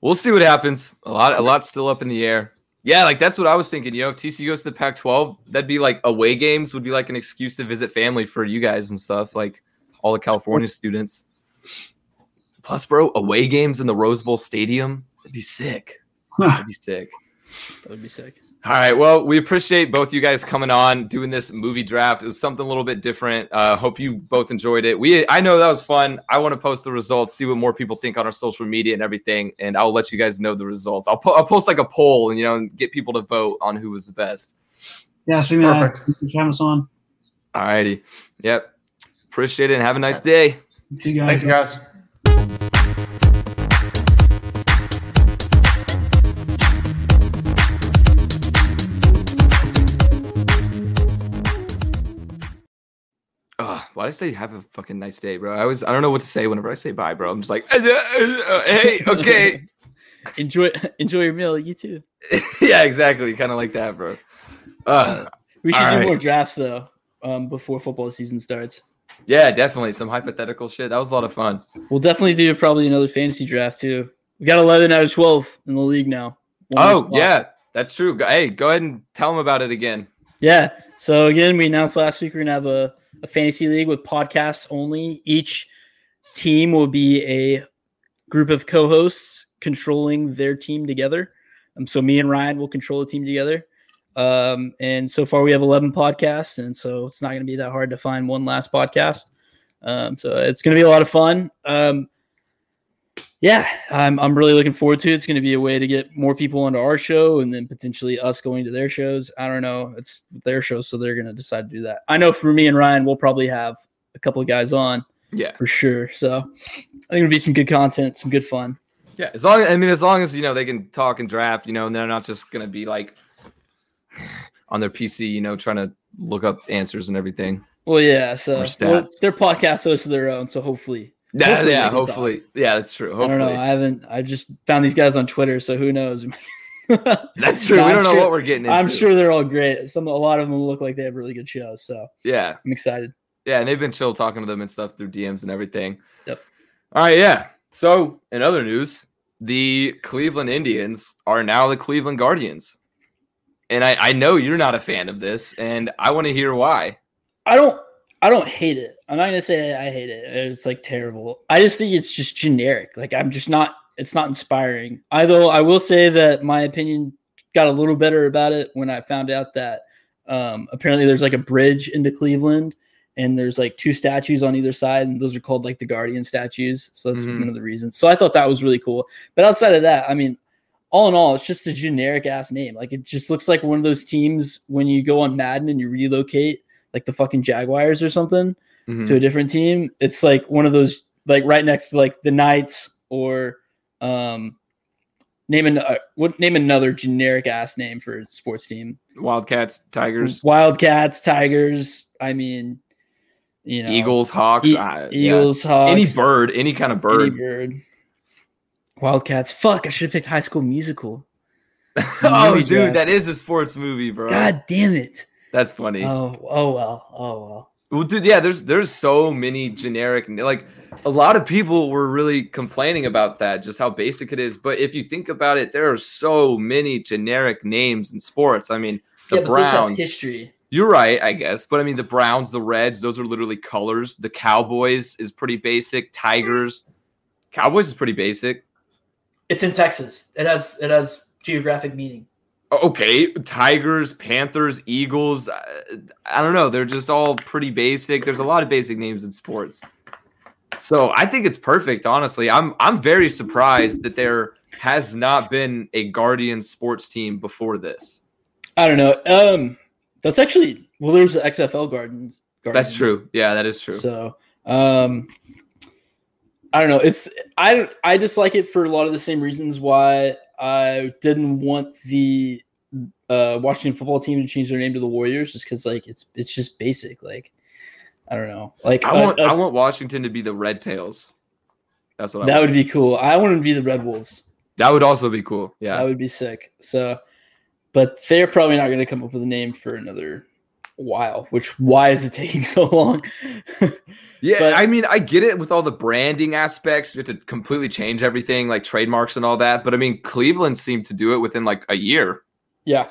We'll see what happens. A lot, a lot still up in the air. Yeah, like that's what I was thinking. You know, if TCU goes to the Pac-12, that'd be like away games would be like an excuse to visit family for you guys and stuff, like all the California students. Plus, bro, away games in the Rose Bowl Stadium, that'd be sick. <sighs> That'd be sick. that would be sick. All right. Well, we appreciate both you guys coming on, doing this movie draft. It was something a little bit different. Uh, hope you both enjoyed it. We, I know that was fun. I want to post the results, see what more people think on our social media and everything, and I'll let you guys know the results. I'll, po- I'll post like a poll and you know and get people to vote on who was the best. Yeah, streaming live. Perfect. Thanks for having us on. All righty. Yep. Appreciate it and have a nice day. See you guys. Thanks, guys. Ugh, why did I say have a fucking nice day, bro? I was I don't know what to say whenever I say bye, bro. I'm just like, hey, <laughs> okay. Enjoy enjoy your meal. You too. <laughs> yeah, exactly. Kind of like that, bro. Uh, We should do right. more drafts though um, before football season starts. Yeah, definitely some hypothetical shit. That was a lot of fun. We'll definitely do probably another fantasy draft too. We got 11 out of 12 in the league now. One Oh yeah, that's true. Hey, go ahead and tell them about it again. Yeah. So again, we announced last week we're gonna have a, a fantasy league with podcasts only. Each team will be a group of co-hosts controlling their team together. Um, so me and Ryan will control the team together. Um, and so far we have 11 podcasts, and so it's not going to be that hard to find one last podcast. Um, so it's going to be a lot of fun. Um, yeah, I'm, I'm really looking forward to it. It's going to be a way to get more people onto our show and then potentially us going to their shows. I don't know. It's their show, so they're going to decide to do that. I know for me and Ryan, we'll probably have a couple of guys on Yeah, for sure. So I think it'll be some good content, some good fun. yeah. As long I mean, as long as you know they can talk and draft, you know, and they're not just gonna be like on their PC, you know, trying to look up answers and everything. Well, yeah. So well, their podcast hosts of their own. So hopefully, Yeah, Hopefully yeah, hopefully. Yeah, that's true. I don't know. I haven't. I just found these guys on Twitter, so who knows? <laughs> That's true. No, we don't know what we're getting into. I'm sure they're all great. Some, a lot of them look like they have really good shows. So Yeah. I'm excited. Yeah, and they've been chill talking to them and stuff through DMs and everything. Yep. All right, yeah. So, in other news, the Cleveland Indians are now the Cleveland Guardians. And I, I know you're not a fan of this, and I want to hear why. I don't. I don't hate it. I'm not gonna say I hate it. It's like terrible. I just think it's just generic. Like I'm just not. It's not inspiring. Although I will say that my opinion got a little better about it when I found out that um, apparently there's like a bridge into Cleveland, and there's like two statues on either side, and those are called like the Guardian statues. So that's Mhm. one of the reasons. So I thought that was really cool. But outside of that, I mean, all in all, it's just a generic ass name. Like it just looks like one of those teams when you go on Madden and you relocate, like the fucking Jaguars or something, Mhm. to a different team. It's like one of those like right next to like the Knights or um name an uh, what name another generic ass name for a sports team. Wildcats, Tigers, Wildcats, Tigers. I mean, you know, Eagles, Hawks, E- uh, yeah. Eagles, Hawks, any bird, any kind of any bird. Wildcats. Fuck! I should have picked High School Musical. <laughs> oh, dude, draft. that is a sports movie, bro. God damn it! That's funny. Oh, oh well, oh well. Well, dude, yeah, there's there's so many generic like a lot of people were really complaining about that, just how basic it is. But if you think about it, there are so many generic names in sports. I mean, the yeah, but those have Browns. history. You're right, I guess. But I mean, the Browns, the Reds, those are literally colors. The Cowboys is pretty basic. Tigers, Cowboys is pretty basic. It's in Texas. It has it has geographic meaning. Okay, Tigers, Panthers, Eagles. uh, I don't know. They're just all pretty basic. There's a lot of basic names in sports. So I think it's perfect, honestly. I'm I'm very surprised that there has not been a Guardian sports team before this. I don't know. Um, that's actually well. There's the XFL Guardians. That's true. Yeah, that is true. So, um, I don't know. It's I I dislike it for a lot of the same reasons why I didn't want the uh, Washington football team to change their name to the Warriors, just because like it's it's just basic. Like I don't know. Like I want uh, I want Washington to be the Red Tails. That's what I that want. would be cool. I want them to be the Red Wolves. That would also be cool. Yeah. That would be sick. So, but they're probably not going to come up with a name for another while. Which why is it <laughs> taking so long? Yeah, But- I mean, I get it with all the branding aspects. You have to completely change everything, like trademarks and all that. But I mean, Cleveland seemed to do it within like a year. yeah,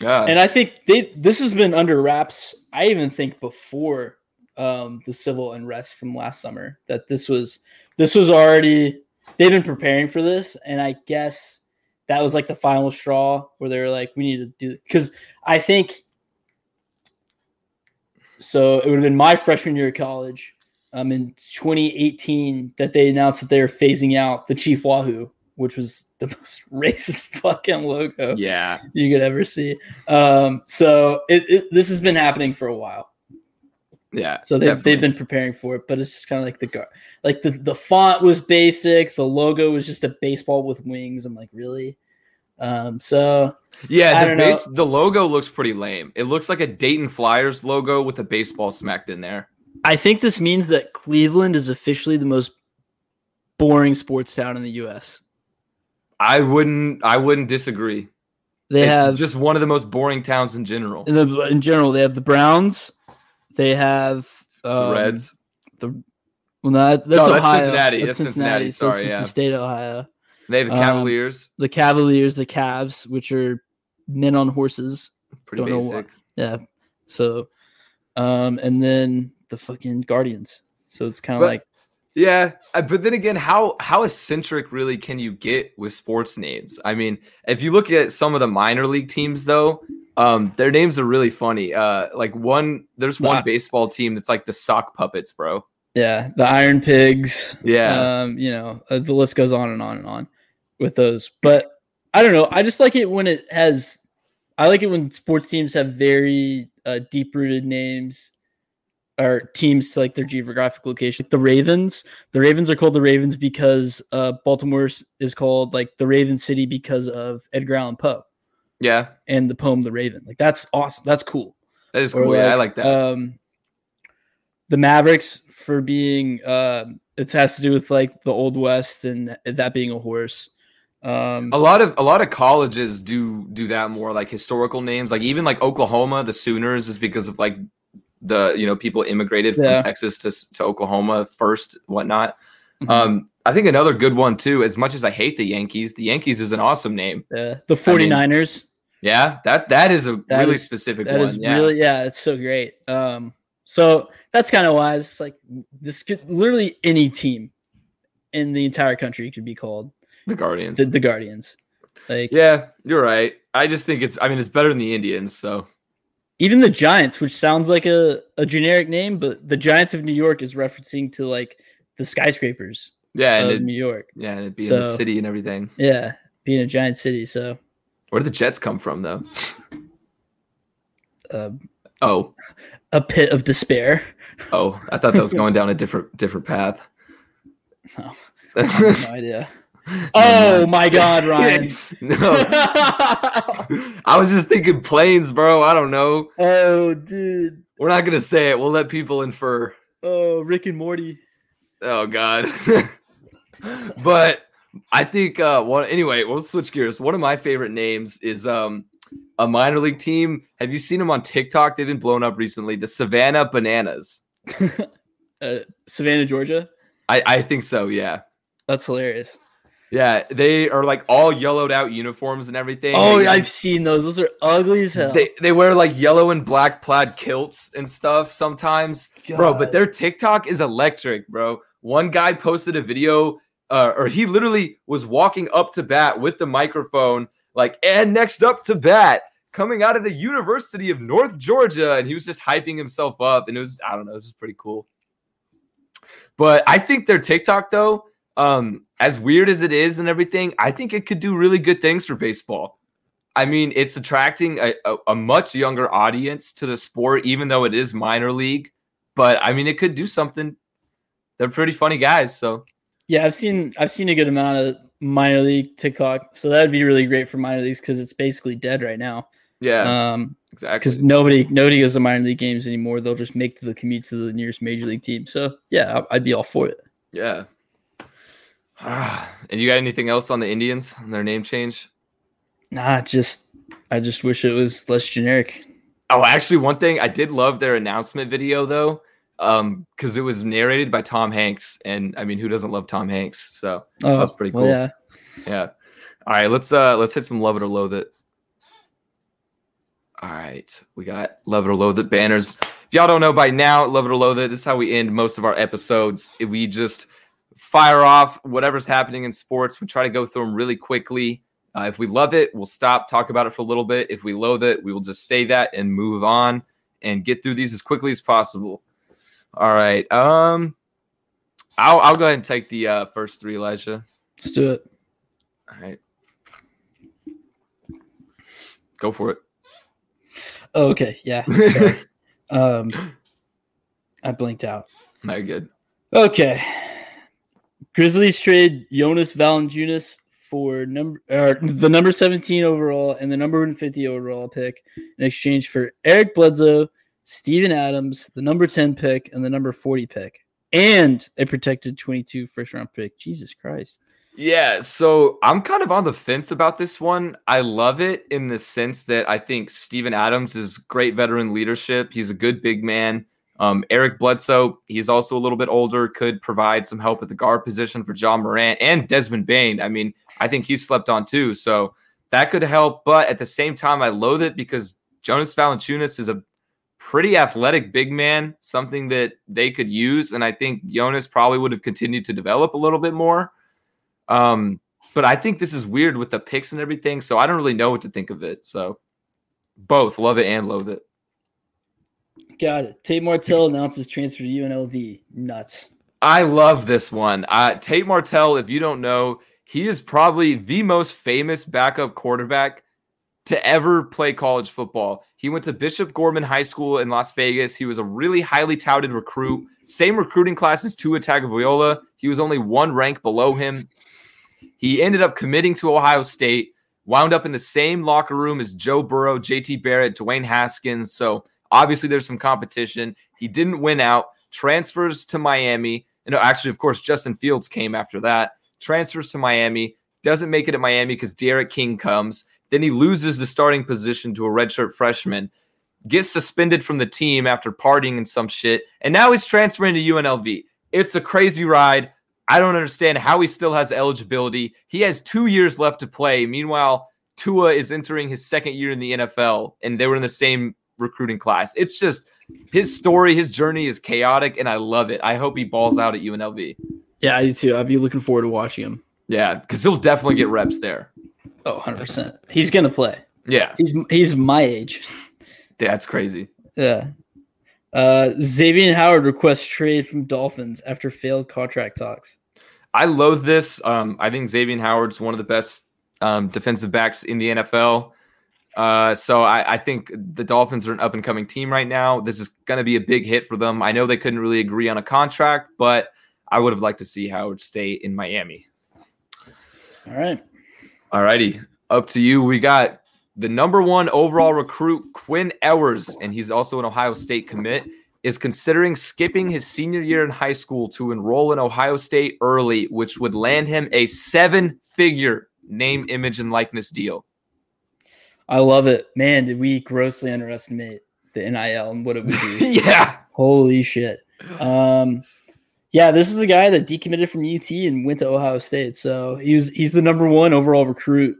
Yeah, and I think they this has been under wraps. I even think before um, the civil unrest from last summer that this was this was already they've been preparing for this, and I guess that was like the final straw where they were like, we need to do because I think so. It would have been my freshman year of college, um, in 2018 that they announced that they were phasing out the Chief Wahoo, which was the <laughs> most racist fucking logo yeah, you could ever see. Um, so it, it this has been happening for a while. yeah. So they've, they've been preparing for it, but it's just kind of like the gar- like the the font was basic, the logo was just a baseball with wings. I'm like, really? Um, so yeah. The know. base, the logo looks pretty lame. It looks like a Dayton Flyers logo with a baseball smacked in there. I think this means that Cleveland is officially the most boring sports town in the U.S. I wouldn't. I wouldn't disagree. They it's have just one of the most boring towns in general. in, the, in general they have the Browns, they have The um, Reds. The well, no, that- that's No, that's Ohio. Cincinnati. That's Cincinnati. so it's Sorry, just yeah. the state of Ohio. They have the um, Cavaliers. the Cavaliers, the Cavs, which are men on horses. Pretty don't basic. Yeah. So, um, and then the fucking Guardians. So it's kind of like Yeah, uh, but then again, how how eccentric really can you get with sports names? I mean, if you look at some of the minor league teams, though, um, their names are really funny. Uh, like one, there's one Nah. baseball team that's like the sock puppets, bro. Yeah, the Iron Pigs. Yeah, Um, you know, uh, the list goes on and on and on with those. But I don't know. I just like it when it has. I like it when sports teams have very uh, deep rooted names or teams to like their geographic location. The Ravens. The Ravens are called the Ravens because uh, Baltimore is called like the Raven City because of Edgar Allan Poe yeah, and the poem The Raven. Like that's awesome. That's cool. that is Or cool. yeah, I like that. Um, the Mavericks for being uh, it has to do with like the old west and that being a horse. Um, A lot of a lot of colleges do do that more like historical names, like even like Oklahoma, the Sooners is because of like the you know people immigrated from Texas to to Oklahoma first, whatnot. Mhm. Um, I think another good one too. As much as I hate the Yankees, the Yankees is an awesome name. yeah, the 49ers. Yeah, that that is a That really is- specific That one. is yeah. really yeah, it's so great. Um, so that's kind of why it's like this could literally any team in the entire country could be called the Guardians. the, the Guardians. Like yeah, you're right. I just think it's. I mean, it's better than the Indians. So even the Giants, which sounds like a, a generic name, but the Giants of New York is referencing to like the skyscrapers yeah, and it, New York. yeah, and it being a city and everything. Yeah, being a giant city. So Where did the Jets come from, though? uh, Oh, a pit of despair. oh, I thought that was going down a different different path. I have no idea. <laughs> Oh my God, <laughs> Ryan. no, I was just thinking planes, bro. I don't know. oh, dude. We're not gonna say it. We'll let people infer. Oh, Rick and Morty. Oh God. <laughs> but I think uh one anyway, we'll switch gears. One of my favorite names is um a minor league team. Have you seen them on TikTok? They've been blown up recently. The Savannah Bananas. <laughs> Uh, Savannah, Georgia. I, I think so, yeah. That's hilarious. Yeah, they are like all yellowed out uniforms and everything. Oh, They- I've seen those. Those are ugly as hell. they they wear like yellow and black plaid kilts and stuff sometimes. Bro, but their TikTok is electric, bro. One guy posted a video uh, or he literally was walking up to bat with the microphone like and next up to bat coming out of the University of North Georgia and he was just hyping himself up and it was I don't know, it was just pretty cool. But I think their TikTok though, um, as weird as it is and everything, I think it could do really good things for baseball. I mean, it's attracting a, a, a much younger audience to the sport, even though it is minor league. But I mean, it could do something. They're pretty funny guys, so yeah, I've seen I've seen a good amount of minor league TikTok. So that'd be really great for minor leagues because it's basically dead right now. yeah, Um, exactly. because nobody nobody goes to minor league games anymore. They'll just make the commute to the nearest major league team. So yeah, I'd be all for it. Yeah. and you got anything else on the Indians and their name change? Nah, just I just wish it was less generic. Oh, actually, one thing I did love their announcement video though, um, because it was narrated by Tom Hanks, and I mean, who doesn't love Tom Hanks? So Oh, was pretty well, cool. yeah, Yeah. All right, let's uh let's hit some love it or loathe it. All right, we got love it or loathe it banners. If y'all don't know by now, love it or loathe it. This is how we end most of our episodes. We just fire off whatever's happening in sports. We try to go through them really quickly. Uh, if we love it, we'll stop, talk about it for a little bit. If we loathe it, we will just say that and move on and get through these as quickly as possible. All right. Um, I'll I'll go ahead and take the uh, first three, Elijah. let's do it. All right. Go for it. Oh, okay, yeah. <laughs> Um, I blinked out. No, you're good. Okay. Grizzlies trade Jonas Valanciunas for number or the number 17 overall and the number 150 overall pick in exchange for Eric Bledsoe, Steven Adams, the number 10 pick, and the number 40 pick, and a protected 22 first round pick. Jesus Christ. Yeah, so I'm kind of on the fence about this one. I love it in the sense that I think Steven Adams is great veteran leadership. He's a good big man. Um, Eric Bledsoe, he's also a little bit older, could provide some help at the guard position for Ja Morant and Desmond Bane. I mean, I think he's slept on too, so that could help. But at the same time, I loathe it because Jonas Valanciunas is a pretty athletic big man, something that they could use, and I think Jonas probably would have continued to develop a little bit more. Um, but I think this is weird with the picks and everything, so I don't really know what to think of it. So both love it and loathe it. Got it. Tate Martell announces transfer to UNLV. Nuts. I love this one. Uh, Tate Martell, if you don't know, he is probably the most famous backup quarterback to ever play college football. He went to Bishop Gorman High School in Las Vegas. He was a really highly touted recruit. Same recruiting class as Tua Tagovailoa. He was only one rank below him. He ended up committing to Ohio State, wound up in the same locker room as Joe Burrow, JT Barrett, Dwayne Haskins. So obviously there's some competition. He didn't win out. transfers to Miami. And no, actually, of course, Justin Fields came after that. Transfers to Miami, doesn't make it at Miami because D'Eriq King comes. Then he loses the starting position to a redshirt freshman, gets suspended from the team after partying and some shit, and now he's transferring to UNLV. It's a crazy ride. I don't understand how he still has eligibility. He has two years left to play. Meanwhile, Tua is entering his second year in the NFL, and they were in the same recruiting class. It's just his story, his journey is chaotic, and I love it. I hope he balls out at UNLV. Yeah, I do too. I'd be looking forward to watching him. Yeah, because he'll definitely get reps there. Oh, 100%. He's going to play. Yeah, He's he's my age. that's crazy. Yeah. Uh, Xavier Howard requests trade from Dolphins after failed contract talks. I loathe this. Um, I think Xavier Howard's one of the best um, defensive backs in the NFL. Uh, so I, I think the Dolphins are an up and coming team right now. This is going to be a big hit for them. I know they couldn't really agree on a contract, but I would have liked to see Howard stay in Miami. All right. All righty, up to you. We got the number one overall recruit, Quinn Ewers, and he's also an Ohio State commit, is considering skipping his senior year in high school to enroll in Ohio State early, which would land him a seven figure name, image, and likeness deal. I love it. Man, did we grossly underestimate the NIL and what it would do? <laughs> yeah. Holy shit. Um, yeah, this is a guy that decommitted from UT and went to Ohio State. So he was he's the number one overall recruit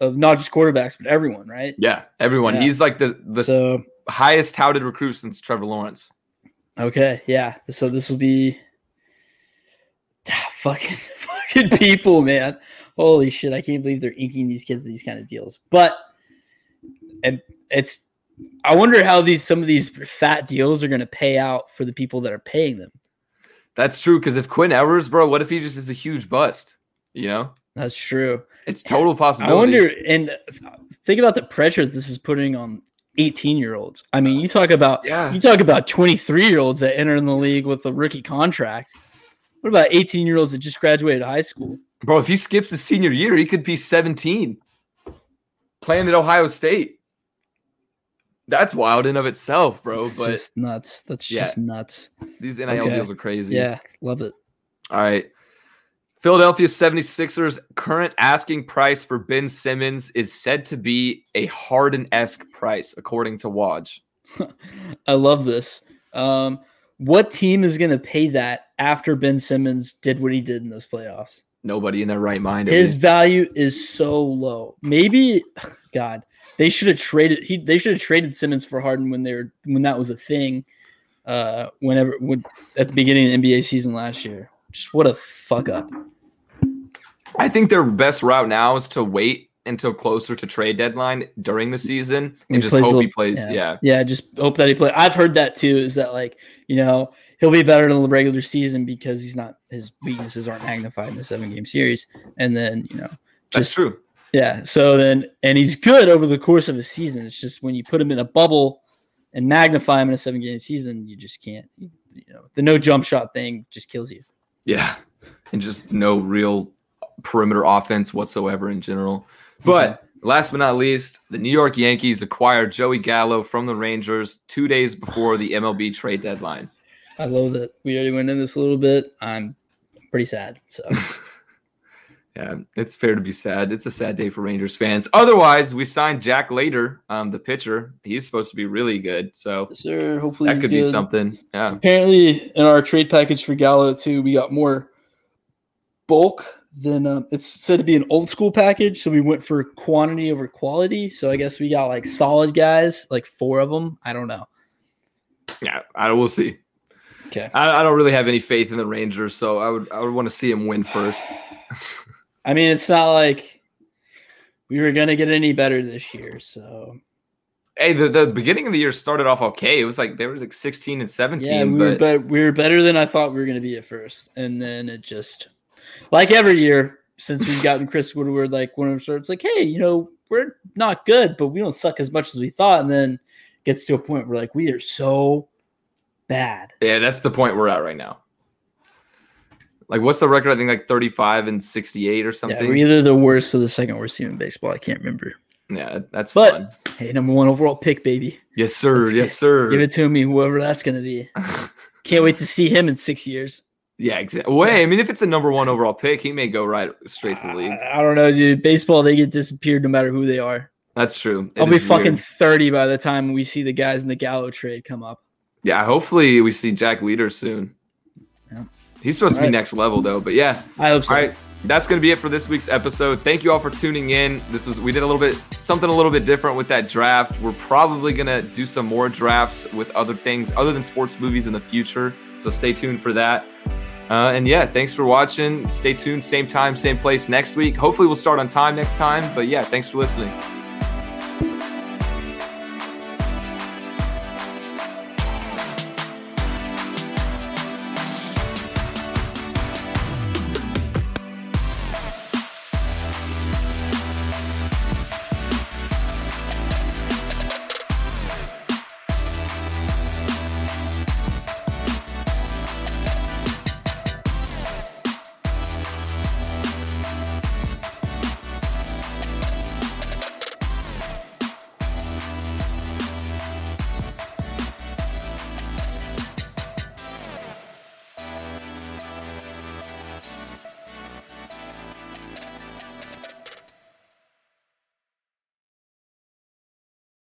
of not just quarterbacks, but everyone, right? Yeah. Everyone. Yeah. He's like the, the So highest touted recruit since Trevor Lawrence. okay, yeah. So this will be Ah, fucking <laughs> fucking people, man. Holy shit! I can't believe they're inking these kids these kind of deals. But and it's I wonder how these some of these fat deals are going to pay out for the people that are paying them. That's true. Because if Quinn Ewers, bro, what if he just is a huge bust? You know, That's true. it's total possibility. I wonder, and think about the pressure this is putting on 18 year olds. I mean, you talk about Yeah. you talk about 23 year olds that enter in the league with a rookie contract. What about 18 year olds that just graduated high school? Bro, if he skips his senior year, he could be 17 playing at Ohio State. That's wild in of itself, bro. It's but just nuts. That's Yeah. just nuts. these NIL okay. deals are crazy. Yeah, love it. All right. Philadelphia 76ers current asking price for Ben Simmons is said to be a Harden esque price, according to Woj. <laughs> I love this. Um, what team is going to pay that after Ben Simmons did what he did in those playoffs? Nobody in their right mind. His least. value is so low. Maybe, <sighs> God, they should have traded. He they should have traded Simmons for Harden when they were when that was a thing. Uh, whenever when, at the beginning of the NBA season last year. Just what a fuck up. I think their best route now is to wait until closer to trade deadline during the season and just hope he plays. yeah. Yeah. Yeah, just hope that he plays. I've heard that too. Is that like you know he'll be better in the regular season because he's not his weaknesses aren't magnified in the seven game series, and then you know That's true. Yeah. So then and he's good over the course of a season. It's just when you put him in a bubble and magnify him in a seven game season, you just can't. You know the no jump shot thing just kills you. Yeah. And just no real perimeter offense whatsoever in general. But mm-hmm. last but not least, the New York Yankees acquired Joey Gallo from the Rangers two days before the MLB trade deadline. I love that we already went into this a little bit. I'm pretty sad. So <laughs> Yeah, it's fair to be sad. It's a sad day for Rangers fans. Otherwise, we signed Jack Leiter, um, the pitcher. He's supposed to be really good. So sir, hopefully that could be something. Yeah. apparently in our trade package for Gallo too, we got more bulk than um, it's said to be an old school package. So we went for quantity over quality. So I guess we got like solid guys, like four of them. I don't know. Yeah. I will see. Okay. I, I don't really have any faith in the Rangers, so I would I would want to see him win first. <laughs> I mean, it's not like we were gonna get any better this year. So Hey, the, the beginning of the year started off okay. It was like there was like 16 and 17, yeah, we were, but we were better than I thought we were gonna be at first, and then it just like every year since we've gotten Chris Woodward, like when it starts, like, hey, you know, we're not good, but we don't suck as much as we thought, and then gets to a point where like we are so bad. yeah, that's the point we're at right now. Like, what's the record? I think like 35 and 68 or something. Yeah, we're either the worst or the second worst team in baseball. I can't remember. Yeah, that's But- fun. Hey, number one overall pick, baby. Yes, sir. let's Yes, sir. Give it to me, whoever that's gonna be. <laughs> Can't wait to see him in six years. Yeah, exactly. Wait, I mean, if it's a number one overall pick, he may go right straight to the league. I, I don't know, dude. Baseball, they get disappeared no matter who they are. That's true. It I'll be fucking weird. 30 by the time we see the guys in the Gallo trade come up. Yeah, hopefully we see Jack Leiter soon. He's supposed to be next level though, but yeah. I hope so. All right, that's gonna be it for this week's episode. Thank you all for tuning in. This was we did a little bit something a little bit different with that draft. We're probably gonna do some more drafts with other things other than sports movies in the future. So stay tuned for that. Uh, and yeah, thanks for watching. Stay tuned, same time, same place next week. Hopefully we'll start on time next time. But yeah, thanks for listening.